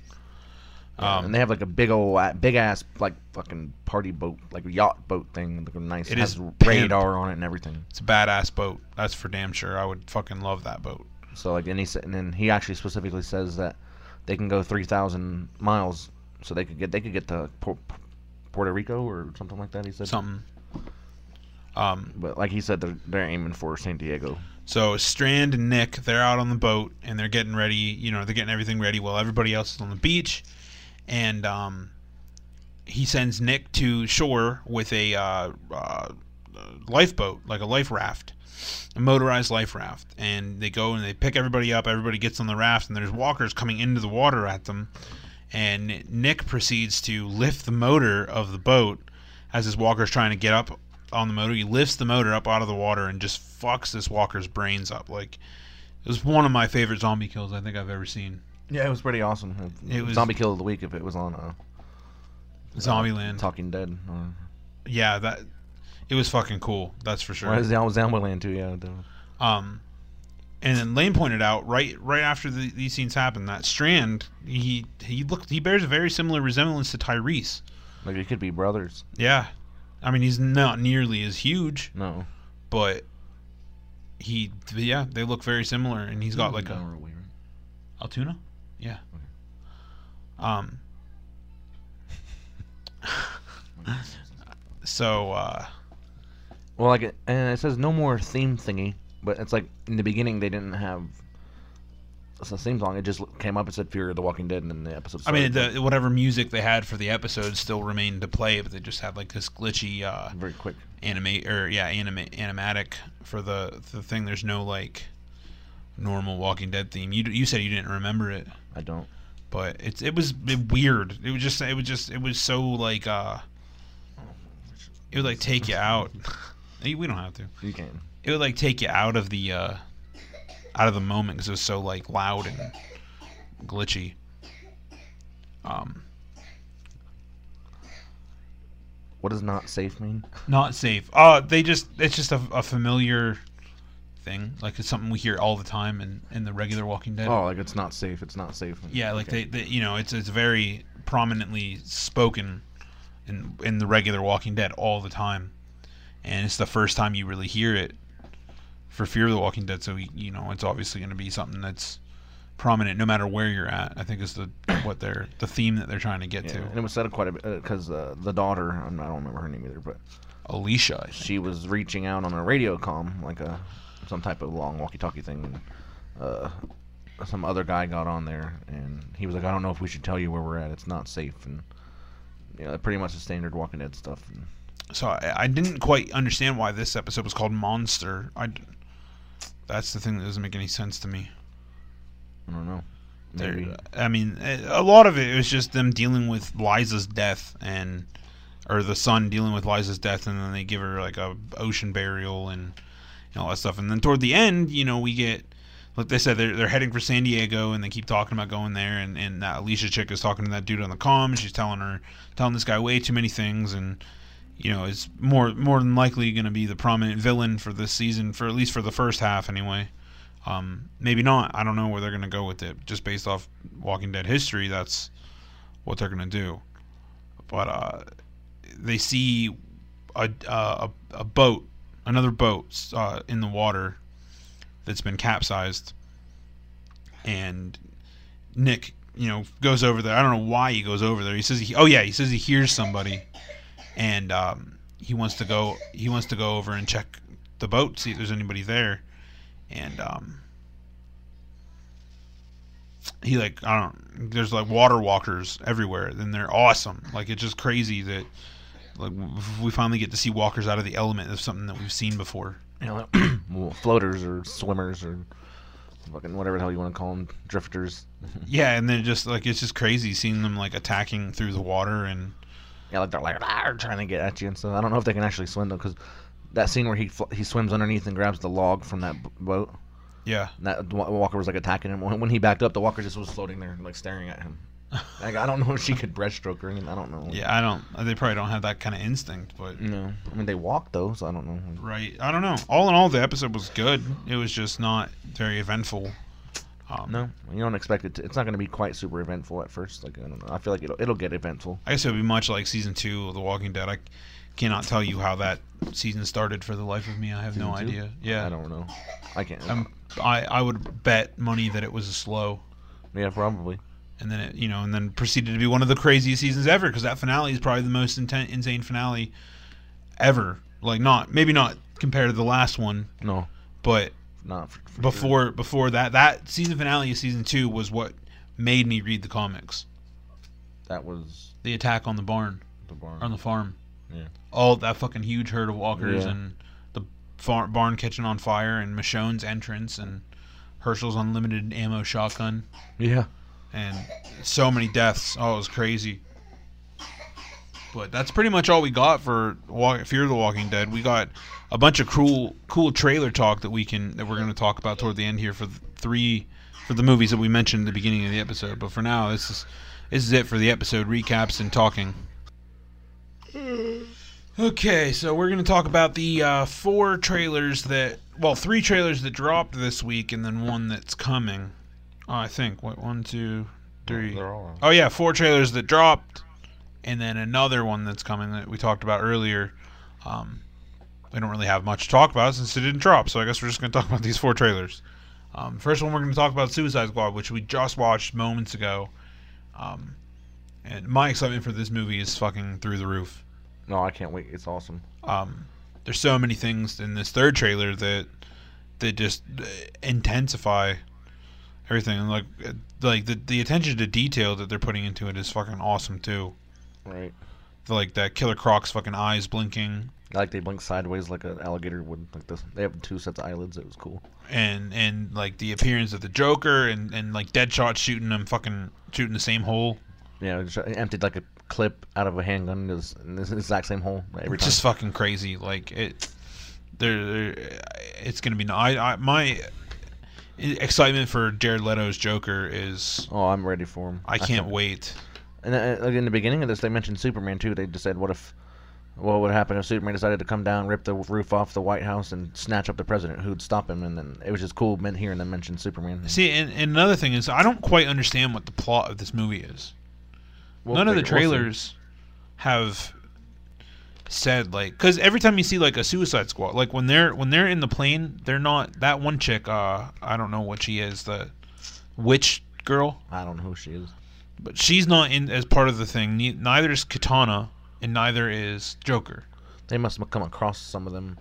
Um, and they have like a big old, big ass, like fucking party boat, like yacht boat thing, like a nice. It has is radar on it and everything. It's a badass boat. That's for damn sure. I would fucking love that boat. So like, and he said, and then he actually specifically says that they can go three thousand miles, so they could get they could get to Puerto Rico or something like that. He said Something. Um, but like he said, they're they're aiming for San Diego. So Strand and Nick, they're out on the boat and they're getting ready. You know, they're getting everything ready while everybody else is on the beach. And um, he sends Nick to shore with a uh, uh, lifeboat, like a life raft, a motorized life raft. And they go and they pick everybody up. Everybody gets on the raft, and there's walkers coming into the water at them. And Nick proceeds to lift the motor of the boat as this walker's trying to get up on the motor. He lifts the motor up out of the water and just fucks this walker's brains up. Like it was one of my favorite zombie kills I think I've ever seen. Yeah, it was pretty awesome. It was- zombie kill of the week if it was on uh, Zombieland. Talking Dead. Or, Yeah, that it was fucking cool. That's for sure. Or Zom- Zombieland too. Yeah. Um, and then Lane pointed out right right after the, these scenes happened that Strand he he looked he bears a very similar resemblance to Tyrese. Like they could be brothers. Yeah, I mean he's not nearly as huge. No, but he yeah they look very similar, and he's got like a Altoona. Yeah. Um. so uh, Well, like, it- and it says no more theme thingy, but it's like in the beginning they didn't have a theme song. It just came up and said "Fear of the Walking Dead," and then the episode. I mean, the, whatever music they had for the episode still remained to play, but they just had like this glitchy, uh, very quick animate or yeah, anima- animatic for the the thing. There's no like normal Walking Dead theme. You you said you didn't remember it. I don't. But it's it was weird. It was just it was just it was so like uh it would like take you out. we don't have to. You can. It would like take you out of the uh, out of the moment because it was so like loud and glitchy. Um, What does not safe mean? not safe. Uh, they just it's just a, a familiar thing. Like it's something we hear all the time in, in the regular Walking Dead. Oh, like it's not safe. It's not safe. Yeah, like Okay. they, they, you know, it's it's very prominently spoken in in the regular Walking Dead all the time, and it's the first time you really hear it for Fear of the Walking Dead. So you know, it's obviously going to be something that's prominent no matter where you're at. I think is the what they're the theme that they're trying to get Yeah, to. and it was said quite a bit because uh, the daughter, I don't remember her name either, but Alicia, she was reaching out on a radio com like a some type of long walkie-talkie thing. And, uh, some other guy got on there, and he was like, "I don't know if we should tell you where we're at. It's not safe." And you know, pretty much the standard Walking Dead stuff. And So I, I didn't quite understand why this episode was called Monster. I that's the thing that doesn't make any sense to me. I don't know. There- Maybe. I mean, a lot of it was just them dealing with Liza's death and, or the son dealing with Liza's death, and then they give her like a ocean burial and, and all that stuff. And then toward the end, you know, we get, like they said, they're they're heading for San Diego, and they keep talking about going there. And and that Alicia chick is talking to that dude on the comm, and she's telling her, telling this guy way too many things, and you know, is more more than likely going to be the prominent villain for this season, for at least for the first half anyway. Um, maybe not. I don't know where they're going to go with it. Just based off Walking Dead history, that's what they're going to do. But uh, they see a, a a boat, another boat uh, in the water that's been capsized, and Nick, you know, goes over there. I don't know why he goes over there. He says, he, "Oh yeah," he says he hears somebody, and um, he wants to go. He wants to go over and check the boat, see if there's anybody there, and um, he like I don't. There's like water walkers everywhere, and they're awesome. Like it's just crazy that like we finally get to see walkers out of the element of something that we've seen before. You know, well, floaters or swimmers or fucking whatever the hell you want to call them, drifters. Yeah, and then just like it's just crazy seeing them like attacking through the water and Yeah, like they're like "Arr," trying to get at you and stuff. I don't know if they can actually swim though, because that scene where he fl- he swims underneath and grabs the log from that b- boat. Yeah. and That Walker was like attacking him. When when he backed up, the Walker just was floating there, like staring at him. like I don't know if she could breaststroke or anything. I don't know. yeah, I don't. They probably don't have that kind of instinct, but No, I mean they walk though, so I don't know. right. I don't know. All in all, the episode was good. It was just not very eventful. Um, No, you don't expect it. To, it's not going to be quite super eventful at first. Like I don't know. I feel like it'll it'll get eventful. I guess it would be much like season two of The Walking Dead. I cannot tell you how that season started for the life of me. I have no two? idea. Yeah, I don't know. I can't. I'm, I I would bet money that it was a slow. Yeah, probably. And then it, you know, and then proceeded to be one of the craziest seasons ever because that finale is probably the most inten- insane finale ever. Like not maybe not compared to the last one. No, but not for, for before before that that season finale of season two was what made me read the comics. That was the attack on the barn. The barn on the farm. Yeah. All that fucking huge herd of walkers Yeah. and the far- barn catching on fire and Michonne's entrance and Hershel's unlimited ammo shotgun. Yeah. And so many deaths. Oh, it was crazy. But that's pretty much all we got for Wa- Fear of the Walking Dead. We got a bunch of cool, cool trailer talk that we can that we're going to talk about toward the end here for the three for the movies that we mentioned at the beginning of the episode. But for now, this is this is it for the episode recaps and talking. Okay, so we're going to talk about the uh, four trailers that, well, three trailers that dropped this week, and then one that's coming. Oh, I think what one, two, three. Oh yeah, four trailers that dropped, and then another one that's coming that we talked about earlier. Um, we don't really have much to talk about since it didn't drop, so I guess we're just going to talk about these four trailers. Um, first one we're going to talk about Suicide Squad, which we just watched moments ago. Um, and my excitement for this movie is fucking through the roof. No, I can't wait. It's awesome. Um, there's so many things in this third trailer that that just uh, intensify everything, and like uh, like the the attention to detail that they're putting into it is fucking awesome too. Right. Like that Killer Croc's fucking eyes blinking, Like they blink sideways like an alligator would. Like this, they have two sets of eyelids. It was cool. and and like the appearance of the Joker, and and like Deadshot shooting them fucking shooting the same hole. Yeah, emptied like a clip out of a handgun in this, in this exact same hole every time. just fucking crazy. Like it, there, it's gonna be. I, I my excitement for Jared Leto's Joker is. Oh, I'm ready for him. I can't wait. And uh, like in the beginning of this, they mentioned Superman too. They just said, "What if, what would happen if Superman decided to come down, rip the roof off the White House, and snatch up the president? Who'd stop him?" And then it was just cool men hearing them mention Superman. See, and, and another thing is, I don't quite understand what the plot of this movie is. We'll None of the figure- we'll trailers have said like because every time you see like a Suicide Squad, like when they're when they're in the plane, they're not that one chick. Uh, I don't know what she is. The witch girl. I don't know who she is. But she's not in as part of the thing. Ne- Neither is Katana, and neither is Joker. They must have come across some of them.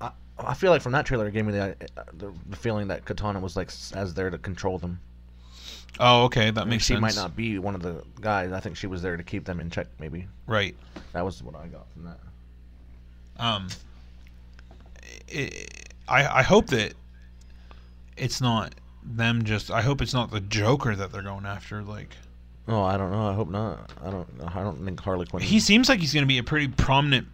I, I, feel like from that trailer, it gave me the, uh, the the feeling that Katana was like as there to control them. Oh, okay, that I mean, makes she sense. She might not be one of the guys. I think she was there to keep them in check. Maybe. Right. That was what I got from that. Um, it, I I hope that it's not them. Just I hope it's not the Joker that they're going after. Like Oh, I don't know. I hope not. I don't. I don't think Harley Quinn. he seems like he's going to be a pretty prominent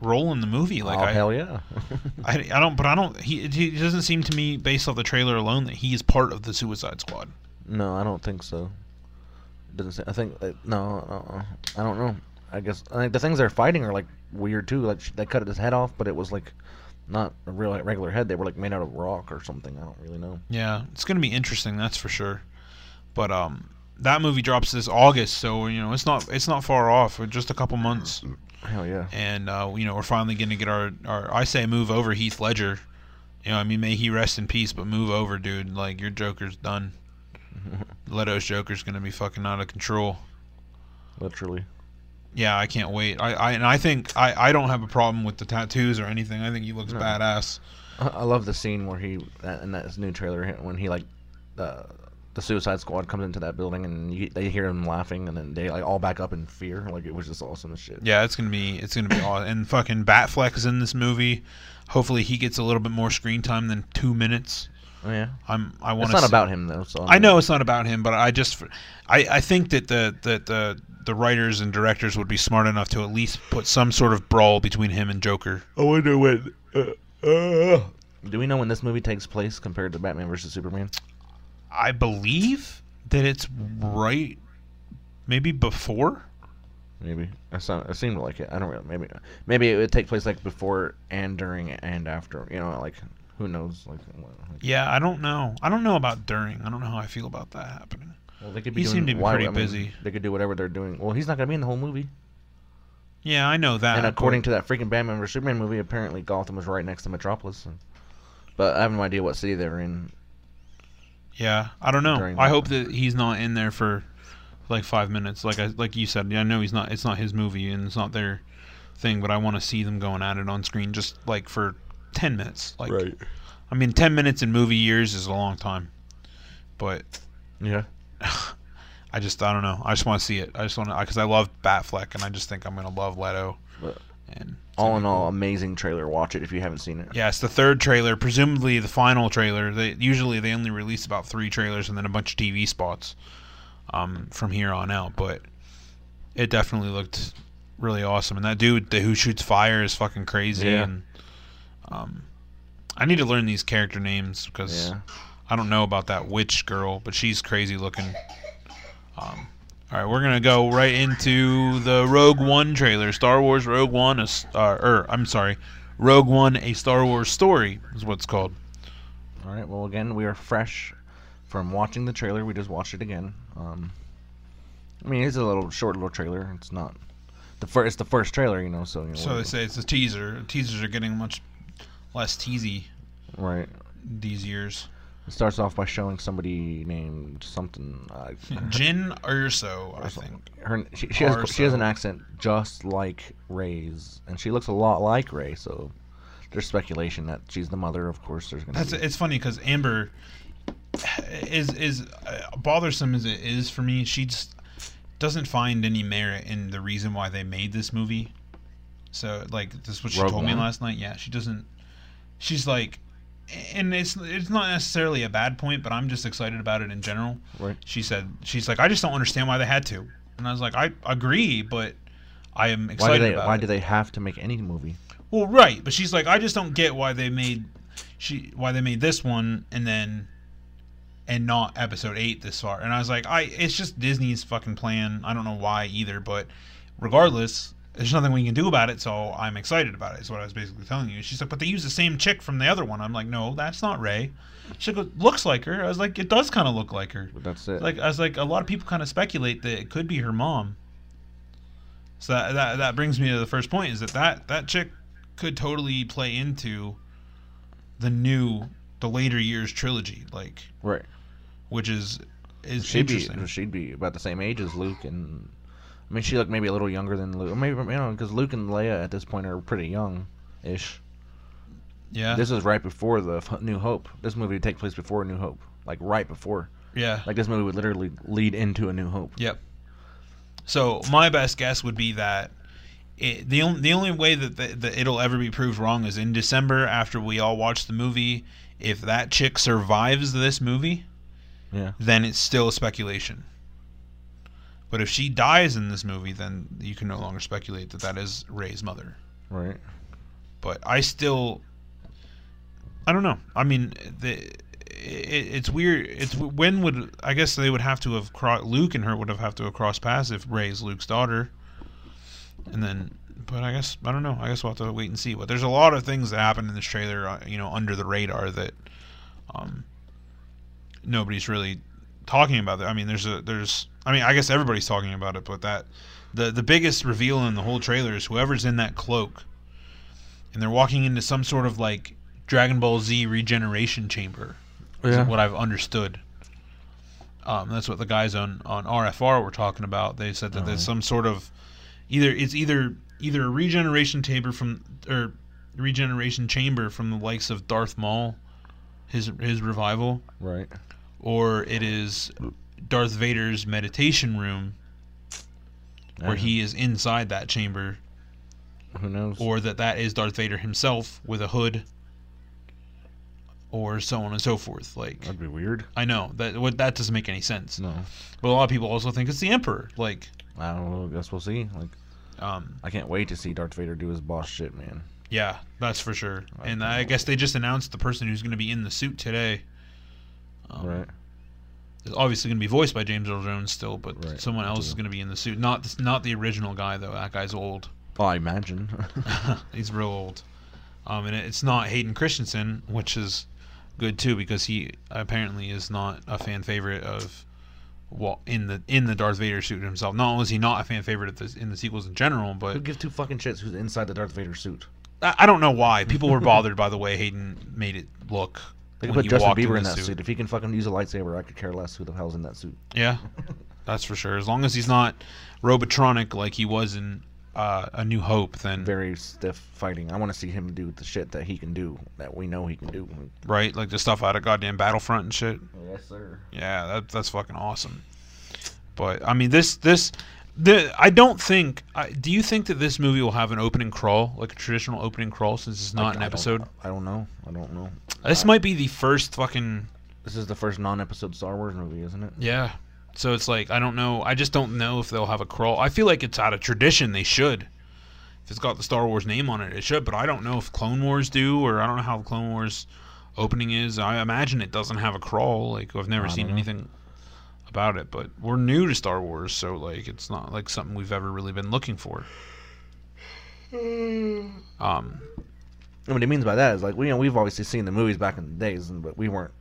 role in the movie. Like oh I, hell yeah. I, I don't, but I don't. He he doesn't seem to me, based off the trailer alone, that he is part of the Suicide Squad. no, I don't think so. It doesn't say. I think uh, no. Uh, I don't know. I guess I think the things they're fighting are like weird too. Like they cut his head off, but it was like not a real like, regular head. They were like made out of rock or something. I don't really know. Yeah, it's going to be interesting, that's for sure. But um, that movie drops this August, so you know it's not it's not far off. We're just a couple months. Hell yeah. And uh, you know we're finally going to get our, our I say move over Heath Ledger. You know I mean may he rest in peace, but move over, dude. Like your Joker's done. Leto's Joker's going to be fucking out of control. Literally. Yeah, I can't wait. I, I and I think I, I don't have a problem with the tattoos or anything. I think he looks No. badass. I, love the scene where he in that new trailer when he like the the Suicide Squad comes into that building and you, they hear him laughing and then they like all back up in fear. Like it was just awesome as shit. Yeah, it's gonna be it's gonna be awesome. And fucking Batfleck is in this movie. Hopefully, he gets a little bit more screen time than two minutes. Oh yeah. I'm. I want. It's not about him though. So I know it's not about him, but I just, I, I think that the that the the writers and directors would be smart enough to at least put some sort of brawl between him and Joker. I wonder when. Uh, Do we know when this movie takes place compared to Batman versus Superman? I believe that it's right, maybe before. Maybe I sound, it seemed like it. I don't really. Maybe maybe it would take place like before and during and after. You know, like who knows? Like, what- like Yeah, I don't know. I don't know about during. I don't know how I feel about that happening. well, they could be he seemed to be why- pretty I mean, busy. They could do whatever they're doing. Well, he's not gonna be in the whole movie. Yeah, I know that. and according to that freaking Batman vs Superman movie, apparently Gotham was right next to Metropolis. and- but I have no idea what city they're in. Yeah, I don't know. I hope that he's not in there for like five minutes. Like I like you said, yeah, I know he's not. It's not his movie and it's not their thing. But I want to see them going at it on screen, just like for ten minutes. Like, Right. I mean, ten minutes in movie years is a long time, but Yeah. I just I don't know. I just want to see it. I just want to because I love Batfleck and I just think I'm gonna love Leto. And all in all, amazing trailer. Watch it if you haven't seen it. Yeah, it's the third trailer, presumably the final trailer. They usually they only release about three trailers and then a bunch of TV spots um, from here on out. But it definitely looked really awesome, and that dude the, who shoots fire is fucking crazy. Yeah. And um, I need to learn these character names because Yeah. I don't know about that witch girl, but she's crazy looking. Um, all right, we're gonna go right into the Rogue One trailer. Star Wars Rogue One, a, uh, or I'm sorry, Rogue One: A Star Wars Story is what it's called. All right. Well, again, we are fresh from watching the trailer. We just watched it again. Um, I mean, it's a little short little trailer. It's not the first. It's the first trailer, you know. So you know. So they say it's a teaser. Teasers are getting much less teasy right. these years. It starts off by showing somebody named something. Uh, Jyn Erso, I think. her she, she has she has an accent just like Rey's, and she looks a lot like Rey. So there's speculation that she's the mother. Of course, there's gonna That's be. it's funny because Amber is is uh, bothersome as it is for me. She just doesn't find any merit in the reason why they made this movie. So like this is what she Rogue told me last night. Yeah, she doesn't. She's like, and it's it's not necessarily a bad point, but I'm just excited about it in general. Right. She said she's like I just don't understand why they had to. And I was like, I agree, but I am Why excited do they? about Why it. do they have to make any movie? Well, right, but she's like, I just don't get why they made she why they made this one and then and not episode eight this far. And I was like, I it's just Disney's fucking plan. I don't know why either, but regardless, there's nothing we can do about it. So I'm excited about it. Is what I was basically telling you. She's like, but they use the same chick from the other one. I'm like, no, that's not Rey. She goes, looks like her. I was like, it does kind of look like her. But that's it. Like I was like, a lot of people kind of speculate that it could be her mom. So that, that that brings me to the first point is that that that chick could totally play into the new the later years trilogy, like Right. which is is She'd be she'd be about the same age as Luke, and I mean she looked maybe a little younger than Luke. Maybe you know because Luke and Leia at this point are pretty young, ish. Yeah. This is right before the New Hope. This movie would take place before New Hope, like right before. Yeah. Like this movie would literally lead into a New Hope. Yep. So my best guess would be that it, the only the only way that, the, that it'll ever be proved wrong is in December after we all watch the movie. If that chick survives this movie, Yeah. then it's still speculation. But if she dies in this movie, then you can no longer speculate that that is Rey's mother. Right. But I still, I don't know. I mean, the it, it's weird. It's when would I guess they would have to have Luke and her would have have to have crossed paths if Rey's Luke's daughter, and then. But I guess I don't know. I guess we'll have to wait and see. But there's a lot of things that happen in this trailer, uh, you know, under the radar that um, nobody's really talking about. That I mean, there's a there's. I mean, I guess everybody's talking about it, but that the the biggest reveal in the whole trailer is whoever's in that cloak, and they're walking into some sort of like Dragon Ball Z regeneration chamber. is Yeah. what I've understood. Um, that's what the guys on on RFR were talking about. They said that there's some sort of either it's either either a regeneration chamber from or regeneration chamber from the likes of Darth Maul, his his revival, Right. Or it is Darth Vader's meditation room where he is inside that chamber, Who knows? or that that is Darth Vader himself with a hood, or so on and so forth. Like That'd be weird. I know that what that doesn't make any sense. No. But a lot of people also think it's the Emperor. Like, I don't know. Guess we'll see. Like, um, I can't wait to see Darth Vader do his boss shit, man. yeah, that's for sure. And I guess they just announced the person who's going to be in the suit today. Um, right. It's obviously going to be voiced by James Earl Jones still, but Right, someone else is going to be in the suit. Not not the original guy though. That guy's old. Oh, I imagine. He's real old. Um, and it's not Hayden Christensen, which is good too because he apparently is not a fan favorite of well in the in the Darth Vader suit himself. Not only is he not a fan favorite of this, in the sequels in general, Who but gives two fucking shits who's inside the Darth Vader suit? I, I don't know why people were bothered by the way Hayden made it look. They can put Justin Bieber the in that suit. If he can fucking use a lightsaber, I could care less who the hell's in that suit. Yeah, that's for sure. As long as he's not Robotronic like he was in uh, A New Hope, then Very stiff fighting. I want to see him do the shit that he can do, that we know he can do. right, like the stuff out of goddamn Battlefront and shit. Yes, sir. Yeah, that that's fucking awesome. But I mean, this this the I don't think. I, do you think that this movie will have an opening crawl, like a traditional opening crawl, since it's not I- an I don't- episode? I don't know. I don't know. This might be the first fucking This is the first non-episode Star Wars movie, isn't it? yeah. So it's like I don't know. I just don't know if they'll have a crawl. I feel like it's out of tradition. They should. If it's got the Star Wars name on it, it should. But I don't know if Clone Wars do, or I don't know how the Clone Wars opening is. I imagine it doesn't have a crawl. Like I've never seen know. anything about it. But we're new to Star Wars, so like it's not like something we've ever really been looking for. Um, And what he means by that is like we you know we've obviously seen the movies back in the days, and, but we weren't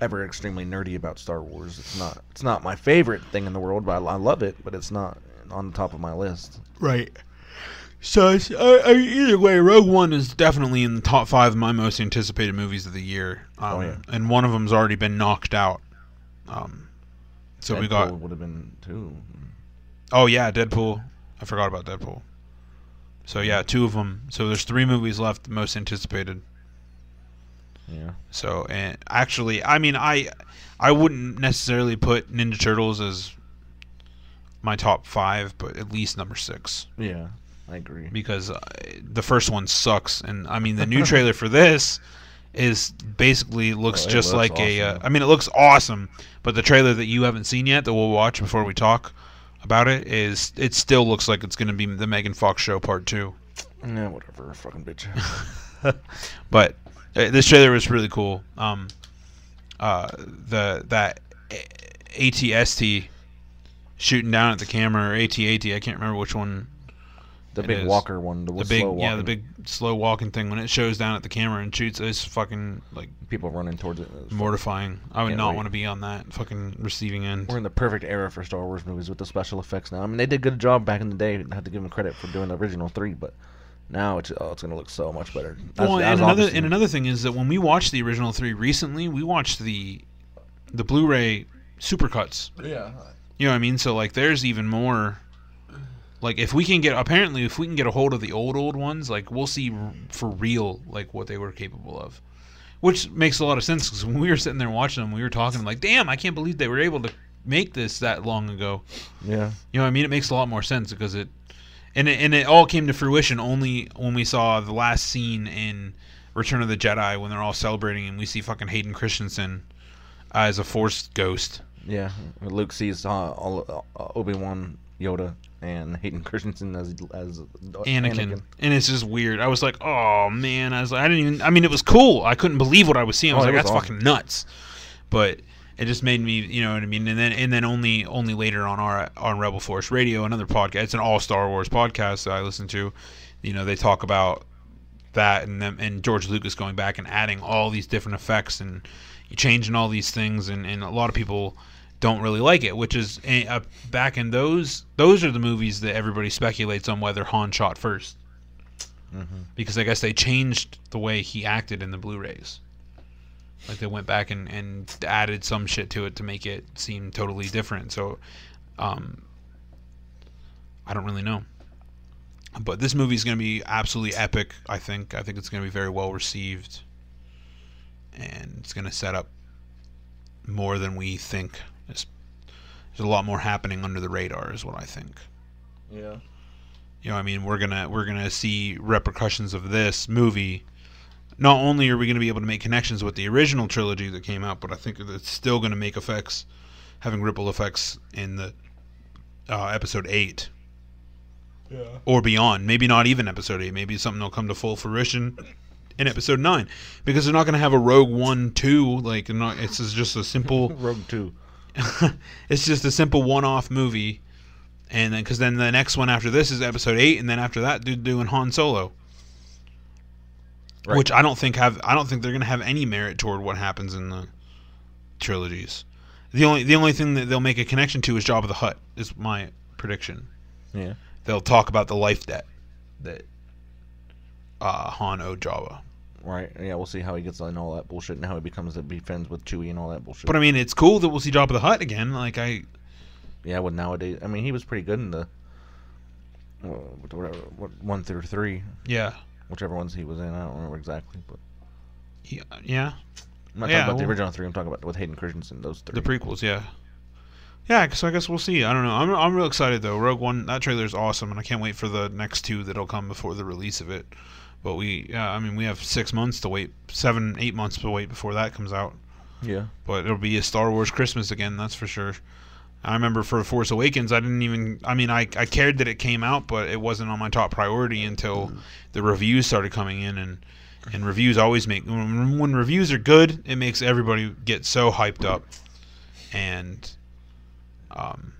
ever extremely nerdy about Star Wars. It's not it's not my favorite thing in the world, but I, I love it. But it's not on the top of my list. Right. So it's, uh, uh, either way, Rogue One is definitely in the top five of my most anticipated movies of the year. Um, Oh, yeah. And one of them's already been knocked out. Um, so we got. Deadpool would have been two. Oh yeah, Deadpool. I forgot about Deadpool. So yeah, two of them. So there's three movies left, most anticipated. Yeah. So and actually, I mean, I I wouldn't necessarily put Ninja Turtles as my top five, but at least number six. Yeah, I agree. because uh, the first one sucks, and I mean the new trailer for this is basically looks Oh, just looks like a. Uh. I mean, it looks awesome, but the trailer that you haven't seen yet, that we'll watch before we talk about it is it still looks like it's going to be the Megan Fox show part two. Yeah, whatever, fucking bitch. but uh, this trailer was really cool. Um, uh, the that ATST shooting down at the camera or ATAT, I can't remember which one. The it big is. walker one, the the big slow yeah, the walking. big slow walking thing when it shows down at the camera and shoots it's fucking like people running towards it. It's mortifying. I would Can't wait. want to be on that fucking receiving end. We're in the perfect era for Star Wars movies with the special effects now. I mean, they did a good job back in the day. I have to give them credit for doing the original three, but now it's oh, it's gonna look so much better. As- Well, and another and another thing is that when we watched the original three recently, we watched the the Blu-ray supercuts. Yeah. You know what I mean? So like, there's even more. Like, if we can get apparently, if we can get a hold of the old old ones, like we'll see r- for real like what they were capable of, which makes a lot of sense because when we were sitting there watching them, we were talking like, damn, I can't believe they were able to make this that long ago. Yeah. You know what I mean? It makes a lot more sense because it and it, and it all came to fruition only when we saw the last scene in Return of the Jedi when they're all celebrating and we see fucking Hayden Christensen as a Force ghost. Yeah, Luke sees uh, all, uh, Obi Wan, Yoda, and Hayden Christensen as as uh, Anakin. and it's just weird. I was like, oh man, I was like, I didn't even. I mean, it was cool. I couldn't believe what I was seeing. I oh, was Oh, like, was that's awesome. fucking nuts. But it just made me, you know what I mean. And then and then only only later on our on Rebel Force Radio, another podcast. It's an all Star Wars podcast that I listen to. You know, they talk about that and them and George Lucas going back and adding all these different effects and changing all these things and, and a lot of people don't really like it which is eh, uh, back in those those are the movies that everybody speculates on whether Han shot 1st Mhm. because I guess they changed the way he acted in the Blu-rays like they went back and, and added some shit to it to make it seem totally different so um I don't really know but this movie is going to be absolutely epic. I think. I think it's going to be very well received, and it's going to set up more than we think. There's, there's a lot more happening under the radar, is what I think. Yeah. You know, I mean, we're gonna we're gonna see repercussions of this movie. Not only are we going to be able to make connections with the original trilogy that came out, but I think it's still going to make effects, having ripple effects in the uh, episode eight Yeah. or beyond. Maybe not even episode eight. Maybe something will come to full fruition in episode nine because they're not going to have a Rogue One two. Like, not, it's just a simple Rogue Two. it's just a simple one-off movie, and then because then the next one after this is episode eight, and then after that, dude doing Han Solo. Right. Which I don't think have I don't think they're gonna have any merit toward what happens in the trilogies. The only the only thing that they'll make a connection to is Jabba the Hutt. is my prediction. Yeah. They'll talk about the life debt that uh, Han owed Jabba. Right. Yeah, we'll see how he gets on all that bullshit and how he becomes to be friends with Chewie and all that bullshit. But I mean, it's cool that we'll see Jabba the Hutt again. Like I, yeah, with nowadays, I mean, he was pretty good in the uh, whatever, what, one through three. Yeah. Whichever ones he was in, I don't remember exactly, but yeah, yeah. I'm not Yeah, talking about the original three. I'm talking about with Hayden Christensen. Those three. The prequels, yeah. Yeah, so I guess we'll see. I don't know. I'm I'm real excited though. Rogue One, that trailer is awesome, and I can't wait for the next two that'll come before the release of it. But we, yeah, I mean, we have six months to wait, seven, eight months to wait before that comes out. Yeah. But it'll be a Star Wars Christmas again, that's for sure. I remember for Force Awakens, I didn't even. I mean, I I cared that it came out, but it wasn't on my top priority until the reviews started coming in, and and reviews always make when, when reviews are good, it makes everybody get so hyped up, and um.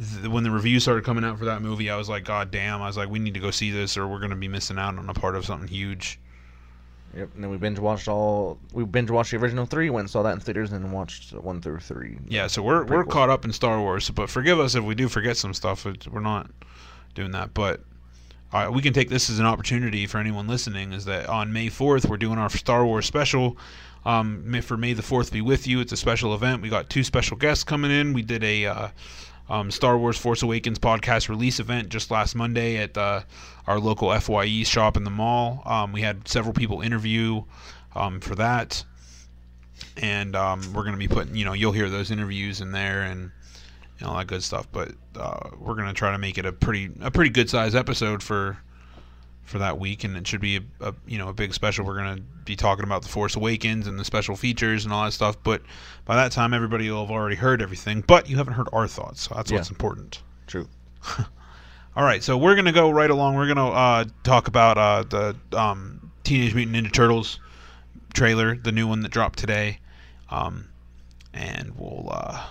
Th- When the reviews started coming out for that movie, I was like, God damn! I was like, we need to go see this, or we're gonna be missing out on a part of something huge. Yep. And then we binge watched all. We binge watched the original three. Went and saw that in theaters, and watched one through three. Yeah, so we're we're Prequels. caught up in Star Wars, but forgive us if we do forget some stuff. It's, we're not doing that, but uh, we can take this as an opportunity for anyone listening. Is that on May fourth we're doing our Star Wars special. Um, may- for May the fourth be with you. It's a special event. We got two special guests coming in. We did a uh, um, Star Wars Force Awakens podcast release event just last Monday at uh, our local Fye shop in the mall. Um, we had several people interview um, for that and um, we're going to be putting you know you'll hear those interviews in there and, and all that good stuff but uh, we're going to try to make it a pretty a pretty good size episode for for that week, and it should be a, a you know a big special. We're gonna be talking about the Force Awakens and the special features and all that stuff. But by that time, everybody will have already heard everything. But you haven't heard our thoughts, so that's Yeah. what's important. True. All right, so we're gonna go right along. We're gonna uh, talk about uh, the um, Teenage Mutant Ninja Turtles trailer, the new one that dropped today, um, and we'll uh,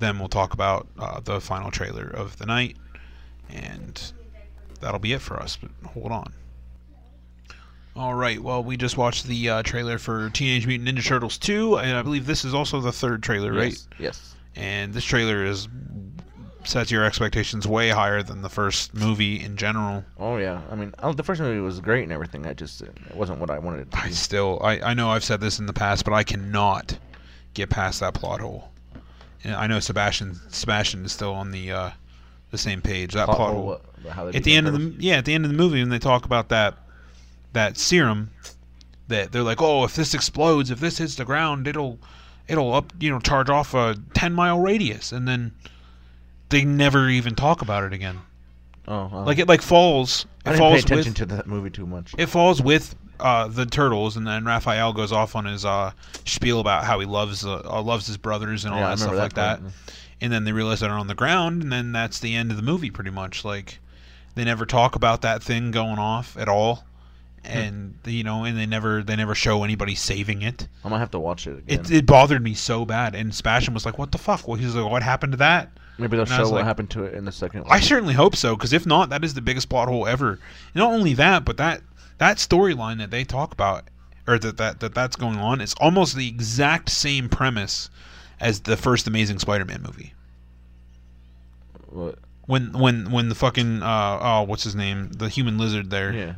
then we'll talk about uh, the final trailer of the night, and that'll be it for us. But hold on. All right. Well, we just watched the uh, trailer for Teenage Mutant Ninja Turtles 2, and I believe this is also the third trailer, right? Yes. Yes. And this trailer is sets your expectations way higher than the first movie in general. Oh yeah. I mean, the first movie was great and everything. I just it wasn't what I wanted it to I still, I, I know I've said this in the past, but I cannot get past that plot hole. And I know Sebastian Sebastian is still on the uh, the same page. That Plot plot, hole, hole. what? About how they At the end of the yeah, at the end of the movie, when they talk about that that serum, that they're like, oh, if this explodes, if this hits the ground, it'll it'll up, you know, charge off a ten mile radius, and then they never even talk about it again. Oh. Like it like falls. I It didn't falls pay attention with, to that movie too much. it falls with uh, the turtles, and then Raphael goes off on his uh, spiel about how he loves uh, uh, loves his brothers and all Yeah, that stuff remember like that that. And then they realize they're on the ground, and then that's the end of the movie, pretty much. Like they never talk about that thing going off at all, hmm. and you know, and they never they never show anybody saving it. I might have to watch it again. It, it bothered me so bad, and Sebastian was like, "What the fuck?" Well, he's like, "What happened to that?" Maybe they'll And show what like, happened to it in the second. I certainly hope so, because if not, that is the biggest plot hole ever. And not only that, but that that storyline that they talk about, or that, that that that's going on, it's almost the exact same premise as the first Amazing Spider-Man movie. What? When when when the fucking uh oh what's his name the human lizard there Yeah.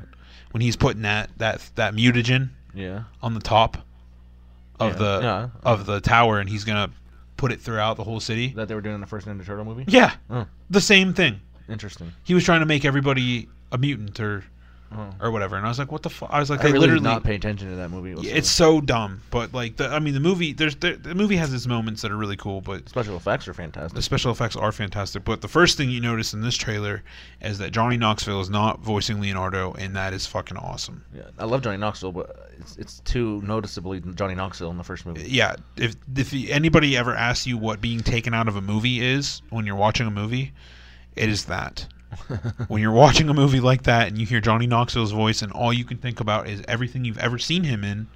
when he's putting that that that mutagen Yeah. on the top of Yeah, the yeah. of the tower and he's gonna put it throughout the whole city. That they were doing in the first Ninja Turtle movie. Yeah, Oh, the same thing. interesting. He was trying to make everybody a mutant or Oh. or whatever, and I was like, what the fuck? I was like, I they really literally did not pay attention to that movie. Yeah, it's so dumb, but like the I mean the movie there's the, the movie has its moments that are really cool, but special effects are fantastic. the special effects are fantastic. But the first thing you notice in this trailer is that Johnny Knoxville is not voicing Leonardo, and that is fucking awesome. Yeah, I love Johnny Knoxville, but it's it's too noticeably Johnny Knoxville in the first movie. Yeah, if if anybody ever asks you what being taken out of a movie is when you're watching a movie, it is that. When you're watching a movie like that and you hear Johnny Knoxville's voice and all you can think about is everything you've ever seen him in,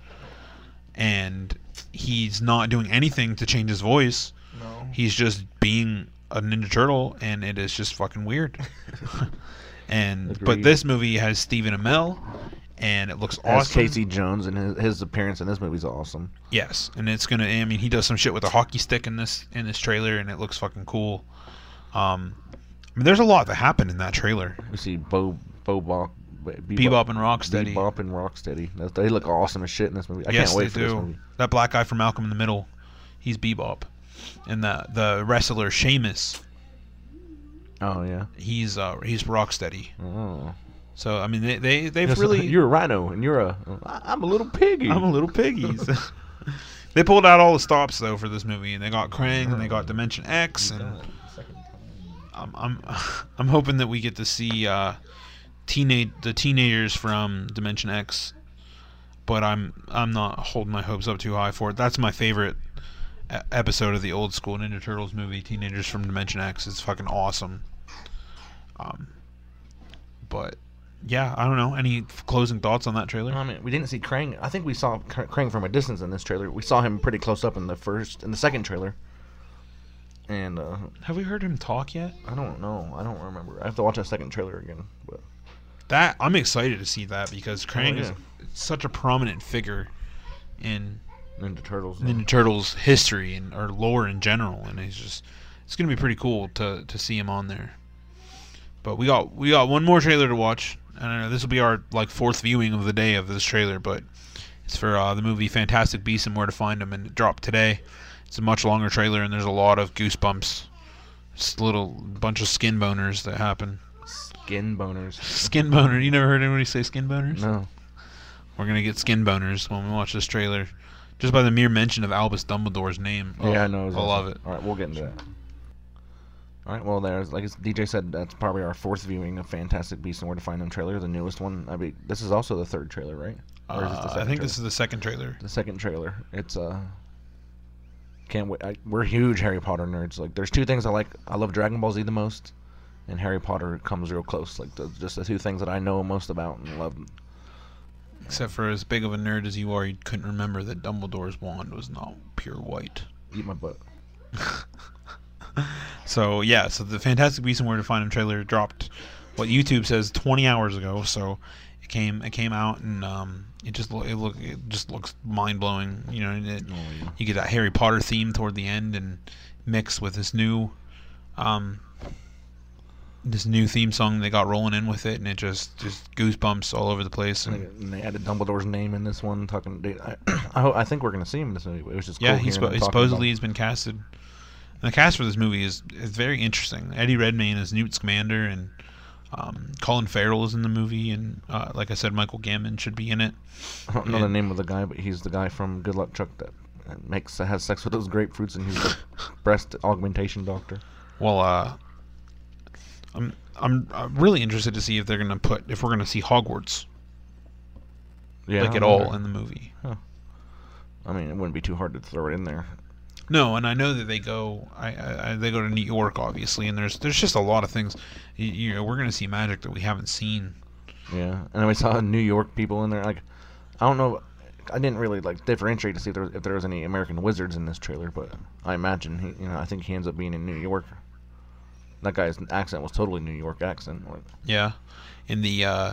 and he's not doing anything to change his voice. No. He's just being a Ninja Turtle, and it is just fucking weird. and but this movie has Stephen Amell, and it looks As awesome. Casey Jones and his, his appearance in this movie is awesome. Yes, and it's gonna. I mean, he does some shit with a hockey stick in this in this trailer, and it looks fucking cool. Um, I mean, there's a lot that happened in that trailer. We see Bo Bo Bop, Bebop and Rocksteady. Bebop and Rocksteady. That's- They look awesome as shit in this movie. I yes, can't wait for do. this movie. That black guy from Malcolm in the Middle, he's Bebop, and the the wrestler Sheamus, Oh yeah. he's uh he's Rocksteady. Oh. So I mean, they they they've Yes, really. You're a rhino, and you're a I'm a little piggy. I'm a little piggies. they pulled out all the stops though for this movie, and they got Krang, and they got Dimension X, and I'm I'm I'm hoping that we get to see uh, teenage the teenagers from Dimension X, but I'm I'm not holding my hopes up too high for it. That's my favorite episode of the old school Ninja Turtles movie, Teenagers from Dimension X. It's fucking awesome. Um, but yeah, I don't know. Any closing thoughts on that trailer? I mean, we didn't see Krang. I think we saw Kr- Krang from a distance in this trailer. We saw him pretty close up in the first, in the second trailer. And uh, Have we heard him talk yet? I don't know. I don't remember. I have to watch that second trailer again. But That I'm excited to see that because Krang is yeah. such a prominent figure in Ninja Turtles. Ninja Turtles history and or lore in general, and he's just it's gonna be pretty cool to to see him on there. But we got we got one more trailer to watch. I don't know. This will be our like fourth viewing of the day of this trailer, but it's for uh, the movie Fantastic Beasts and Where to Find Them, and it dropped today. It's a much longer trailer, and there's a lot of goosebumps. Just a little bunch of skin boners that happen. Skin boners. Skin boner. You never heard anybody say skin boners? No. We're gonna get skin boners when we watch this trailer, just by the mere mention of Albus Dumbledore's name. yeah, I Oh, know. I love it. All right, we'll get into that. All right. Well, there's like DJ said, that's probably our fourth viewing of Fantastic Beasts and Where to Find Them trailer, the newest one. I mean, this is also the third trailer, right? Or is this the Uh, I think this is the second trailer. The second trailer. It's uh. Can't wait. I, we're huge Harry Potter nerds. Like, there's two things I like. I love Dragon Ball Z the most, and Harry Potter comes real close. Like, the, just the two things that I know most about and love. Except for as big of a nerd as you are, you couldn't remember that Dumbledore's wand was not pure white. Eat my butt. so yeah, so the Fantastic Beasts and Where to Find Them trailer dropped. What YouTube says 20 hours ago. So it came it came out and um, it just lo- it look it just looks mind blowing. You know, it, oh, yeah. you get that Harry Potter theme toward the end and mixed with this new um, this new theme song they got rolling in with it, and it just just goosebumps all over the place. And, and they added Dumbledore's name in this one. Talking, I, I, hope, I think we're gonna see him in this movie. It was just yeah, cool he's spo- supposedly he's been casted. And the cast for this movie is is very interesting. Eddie Redmayne is Newt Scamander, and um, Colin Farrell is in the movie, and uh, like I said, Michael Gambon should be in it. I don't know and, the name of the guy, but he's the guy from Good Luck Chuck that makes has sex with those grapefruits, and he's the breast augmentation doctor. Well, uh, I'm I'm, I'm really interested to see if they're gonna put if we're gonna see Hogwarts. Yeah, like at all in the movie. Huh. I mean, it wouldn't be too hard to throw it in there. No, and I know that they go. I, I, they go to New York, obviously, and there's there's just a lot of things. You, you know, we're gonna see magic that we haven't seen. Yeah, and we saw New York people in there. Like, I don't know. I didn't really like differentiate to see if there was, if there was any American wizards in this trailer, but I imagine he, you know, I think he ends up being in New York that guy's accent was totally New York accent. Yeah, in the uh,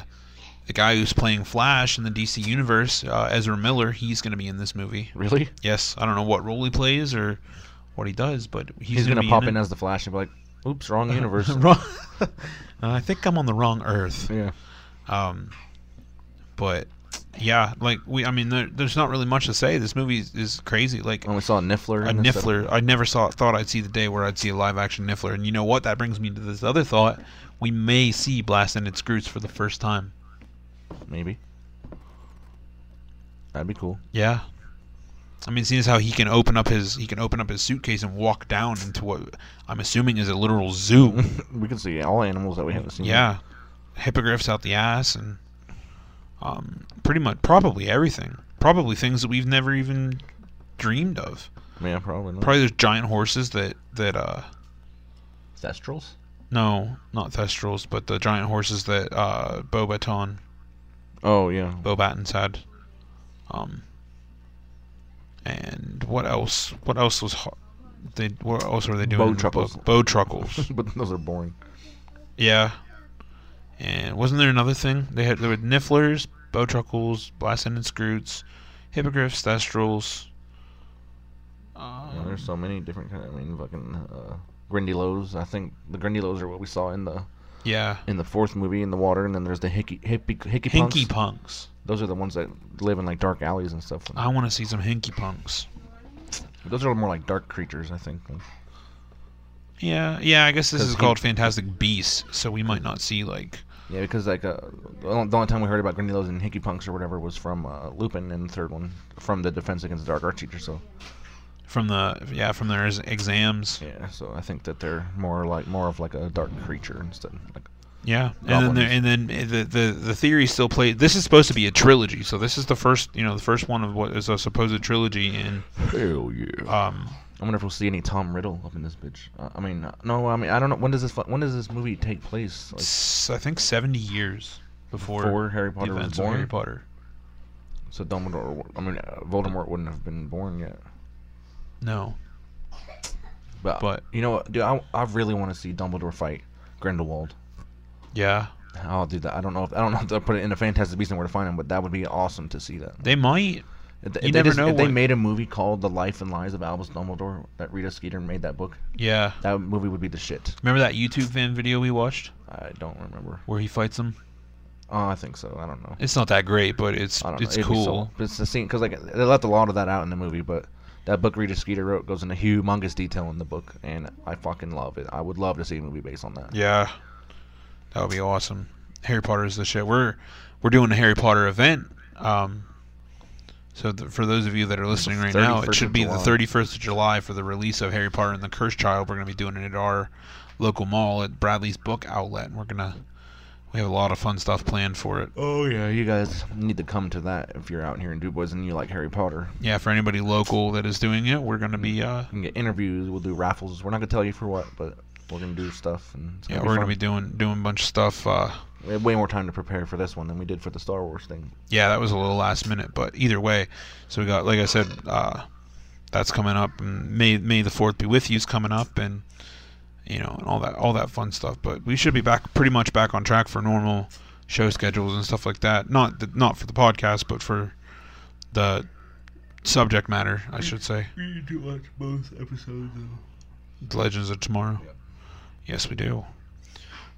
the guy who's playing Flash in the DC universe, uh, Ezra Miller, he's going to be in this movie. Really? Yes. I don't know what role he plays or what he does, but he's, he's going to pop in, in as the Flash and be like, "Oops, wrong universe." wrong. I think I'm on the wrong Earth. Yeah. Um, but yeah, like we, I mean, there, there's not really much to say. This movie is, is crazy. Like, and we saw a Niffler. A Niffler. I never saw thought I'd see the day where I'd see a live action Niffler. And you know what? That brings me to this other thought. We may see Blast-Ended Skrewts for the first time. Maybe. That'd be cool. Yeah. I mean, seeing as how he can open up his he can open up his suitcase and walk down into what I'm assuming is a literal zoo. we can see all animals that we haven't seen. Yeah, hippogriffs out the ass and um, pretty much, probably everything. Probably things that we've never even dreamed of. Yeah, probably. Not. Probably there's giant horses that that uh. Thestrals. No, not Thestrals, but the giant horses that uh Beauxbaton. Oh yeah. Beauxbatons had. Um. And what else? What else was? hot? They what else were they doing? Bowtruckles. Bowtruckles. but those are boring. Yeah, and wasn't there another thing? They had there were nifflers, bowtruckles, blast-ended skrewts, hippogriffs, thestrals. Um, yeah, there's so many different kind. Of, I mean, fucking uh, Grindylows. I think the Grindylows are what we saw in the yeah in the fourth movie in the water, and then there's the hickey hippy hickey punks. Hinky punks. Those are the ones that live in like dark alleys and stuff. I want to see some hinky punks. Those are more like dark creatures, I think. Yeah, yeah. I guess this is called Fantastic Beasts, so we might not see like yeah, because like uh, the only time we heard about Grindylows and Hickey Punks or whatever was from uh, Lupin in the third one, from the Defense Against the Dark Arts teacher. So from the yeah from their exams. Yeah, so I think that they're more like more of like a dark creature instead. Like yeah, and then and then the the the theory still plays. This is supposed to be a trilogy, so this is the first you know the first one of what is a supposed trilogy. And hell yeah. Um, I wonder if we'll see any Tom Riddle up in this bitch. Uh, I mean, no, I mean, I don't know. When does this when does this movie take place? Like, I think seventy years before, before Harry Potter was born. Harry Potter. So Dumbledore, I mean, uh, Voldemort wouldn't have been born yet. No. But, but you know what, dude? I, I really want to see Dumbledore fight Grindelwald. Yeah. I'll do that. I don't know if I don't know if they'll put it in a Fantastic Beasts and where to find him, but that would be awesome to see that. They might. If, you never just, know. If they made a movie called The Life and Lies of Albus Dumbledore, that Rita Skeeter made that book. Yeah. That movie would be the shit. Remember that YouTube fan video we watched? I don't remember. Where he fights him? Oh, I think so. I don't know. It's not that great, but it's it's cool. So, it's the scene because like they left a lot of that out in the movie, but that book Rita Skeeter wrote goes into humongous detail in the book, and I fucking love it. I would love to see a movie based on that. Yeah, that would be awesome. Harry Potter is the shit. We're we're doing a Harry Potter event um, So th- for those of you that are listening right now, it should be the 31st of July for the release of Harry Potter and the Cursed Child. We're going to be doing it at our local mall at Bradley's Book Outlet. And we're gonna we have a lot of fun stuff planned for it. Oh yeah, you guys need to come to that if you're out here in DuBois and you like Harry Potter. Yeah, for anybody local that is doing it, we're going to be uh You can get interviews. We'll do raffles. We're not gonna tell you for what, but we're gonna do stuff. And yeah, gonna we're be going to be doing doing a bunch of stuff. Uh, We had way more time to prepare for this one than we did for the Star Wars thing. yeah, that was a little last minute, but either way, so we got like I said, uh, that's coming up, and May May the Fourth be with you's coming up, and you know, and all that all that fun stuff. But we should be back pretty much back on track for normal show schedules and stuff like that. Not the, not for the podcast, but for the subject matter, I should say. We need to watch both episodes. The Legends of Tomorrow. Yes, we do.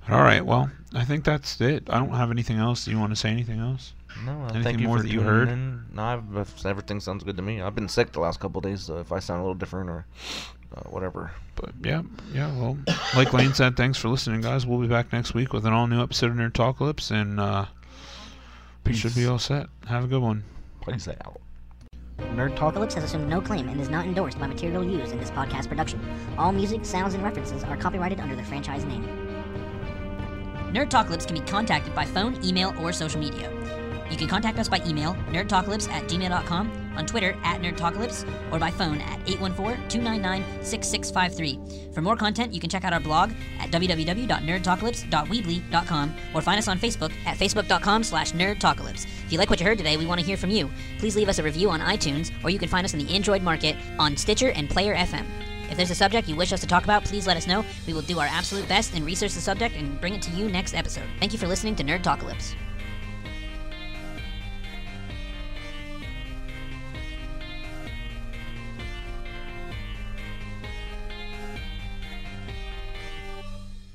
All right. Well, I think that's it. I don't have anything else. Do you want to say anything else? No, uh, anything thank you more for that you tuning heard? In. No, I've, everything sounds good to me. I've been sick the last couple of days, so if I sound a little different or uh, whatever. But yeah, yeah. Well, like Lane said, thanks for listening, guys. We'll be back next week with an all new episode of Nerd Talkalypse, and uh, we should be all set. Have a good one. Peace out. Nerd Talkalypse has assumed no claim and is not endorsed by material used in this podcast production. All music, sounds, and references are copyrighted under the franchise name. Nerd Talkalypse can be contacted by phone, email, or social media. You can contact us by email, nerdtalkalypse at gmail.com, on Twitter at nerdtalkalypse, or by phone at 814-299-6653. For more content, you can check out our blog at www.nerdtalkalypse.weebly.com or find us on Facebook at facebook.com slash nerdtalkalypse. If you like what you heard today, we want to hear from you. Please leave us a review on iTunes, or you can find us in the Android market on Stitcher and Player FM. If there's a subject you wish us to talk about, please let us know. We will do our absolute best and research the subject and bring it to you next episode. Thank you for listening to Nerd Talkalypse.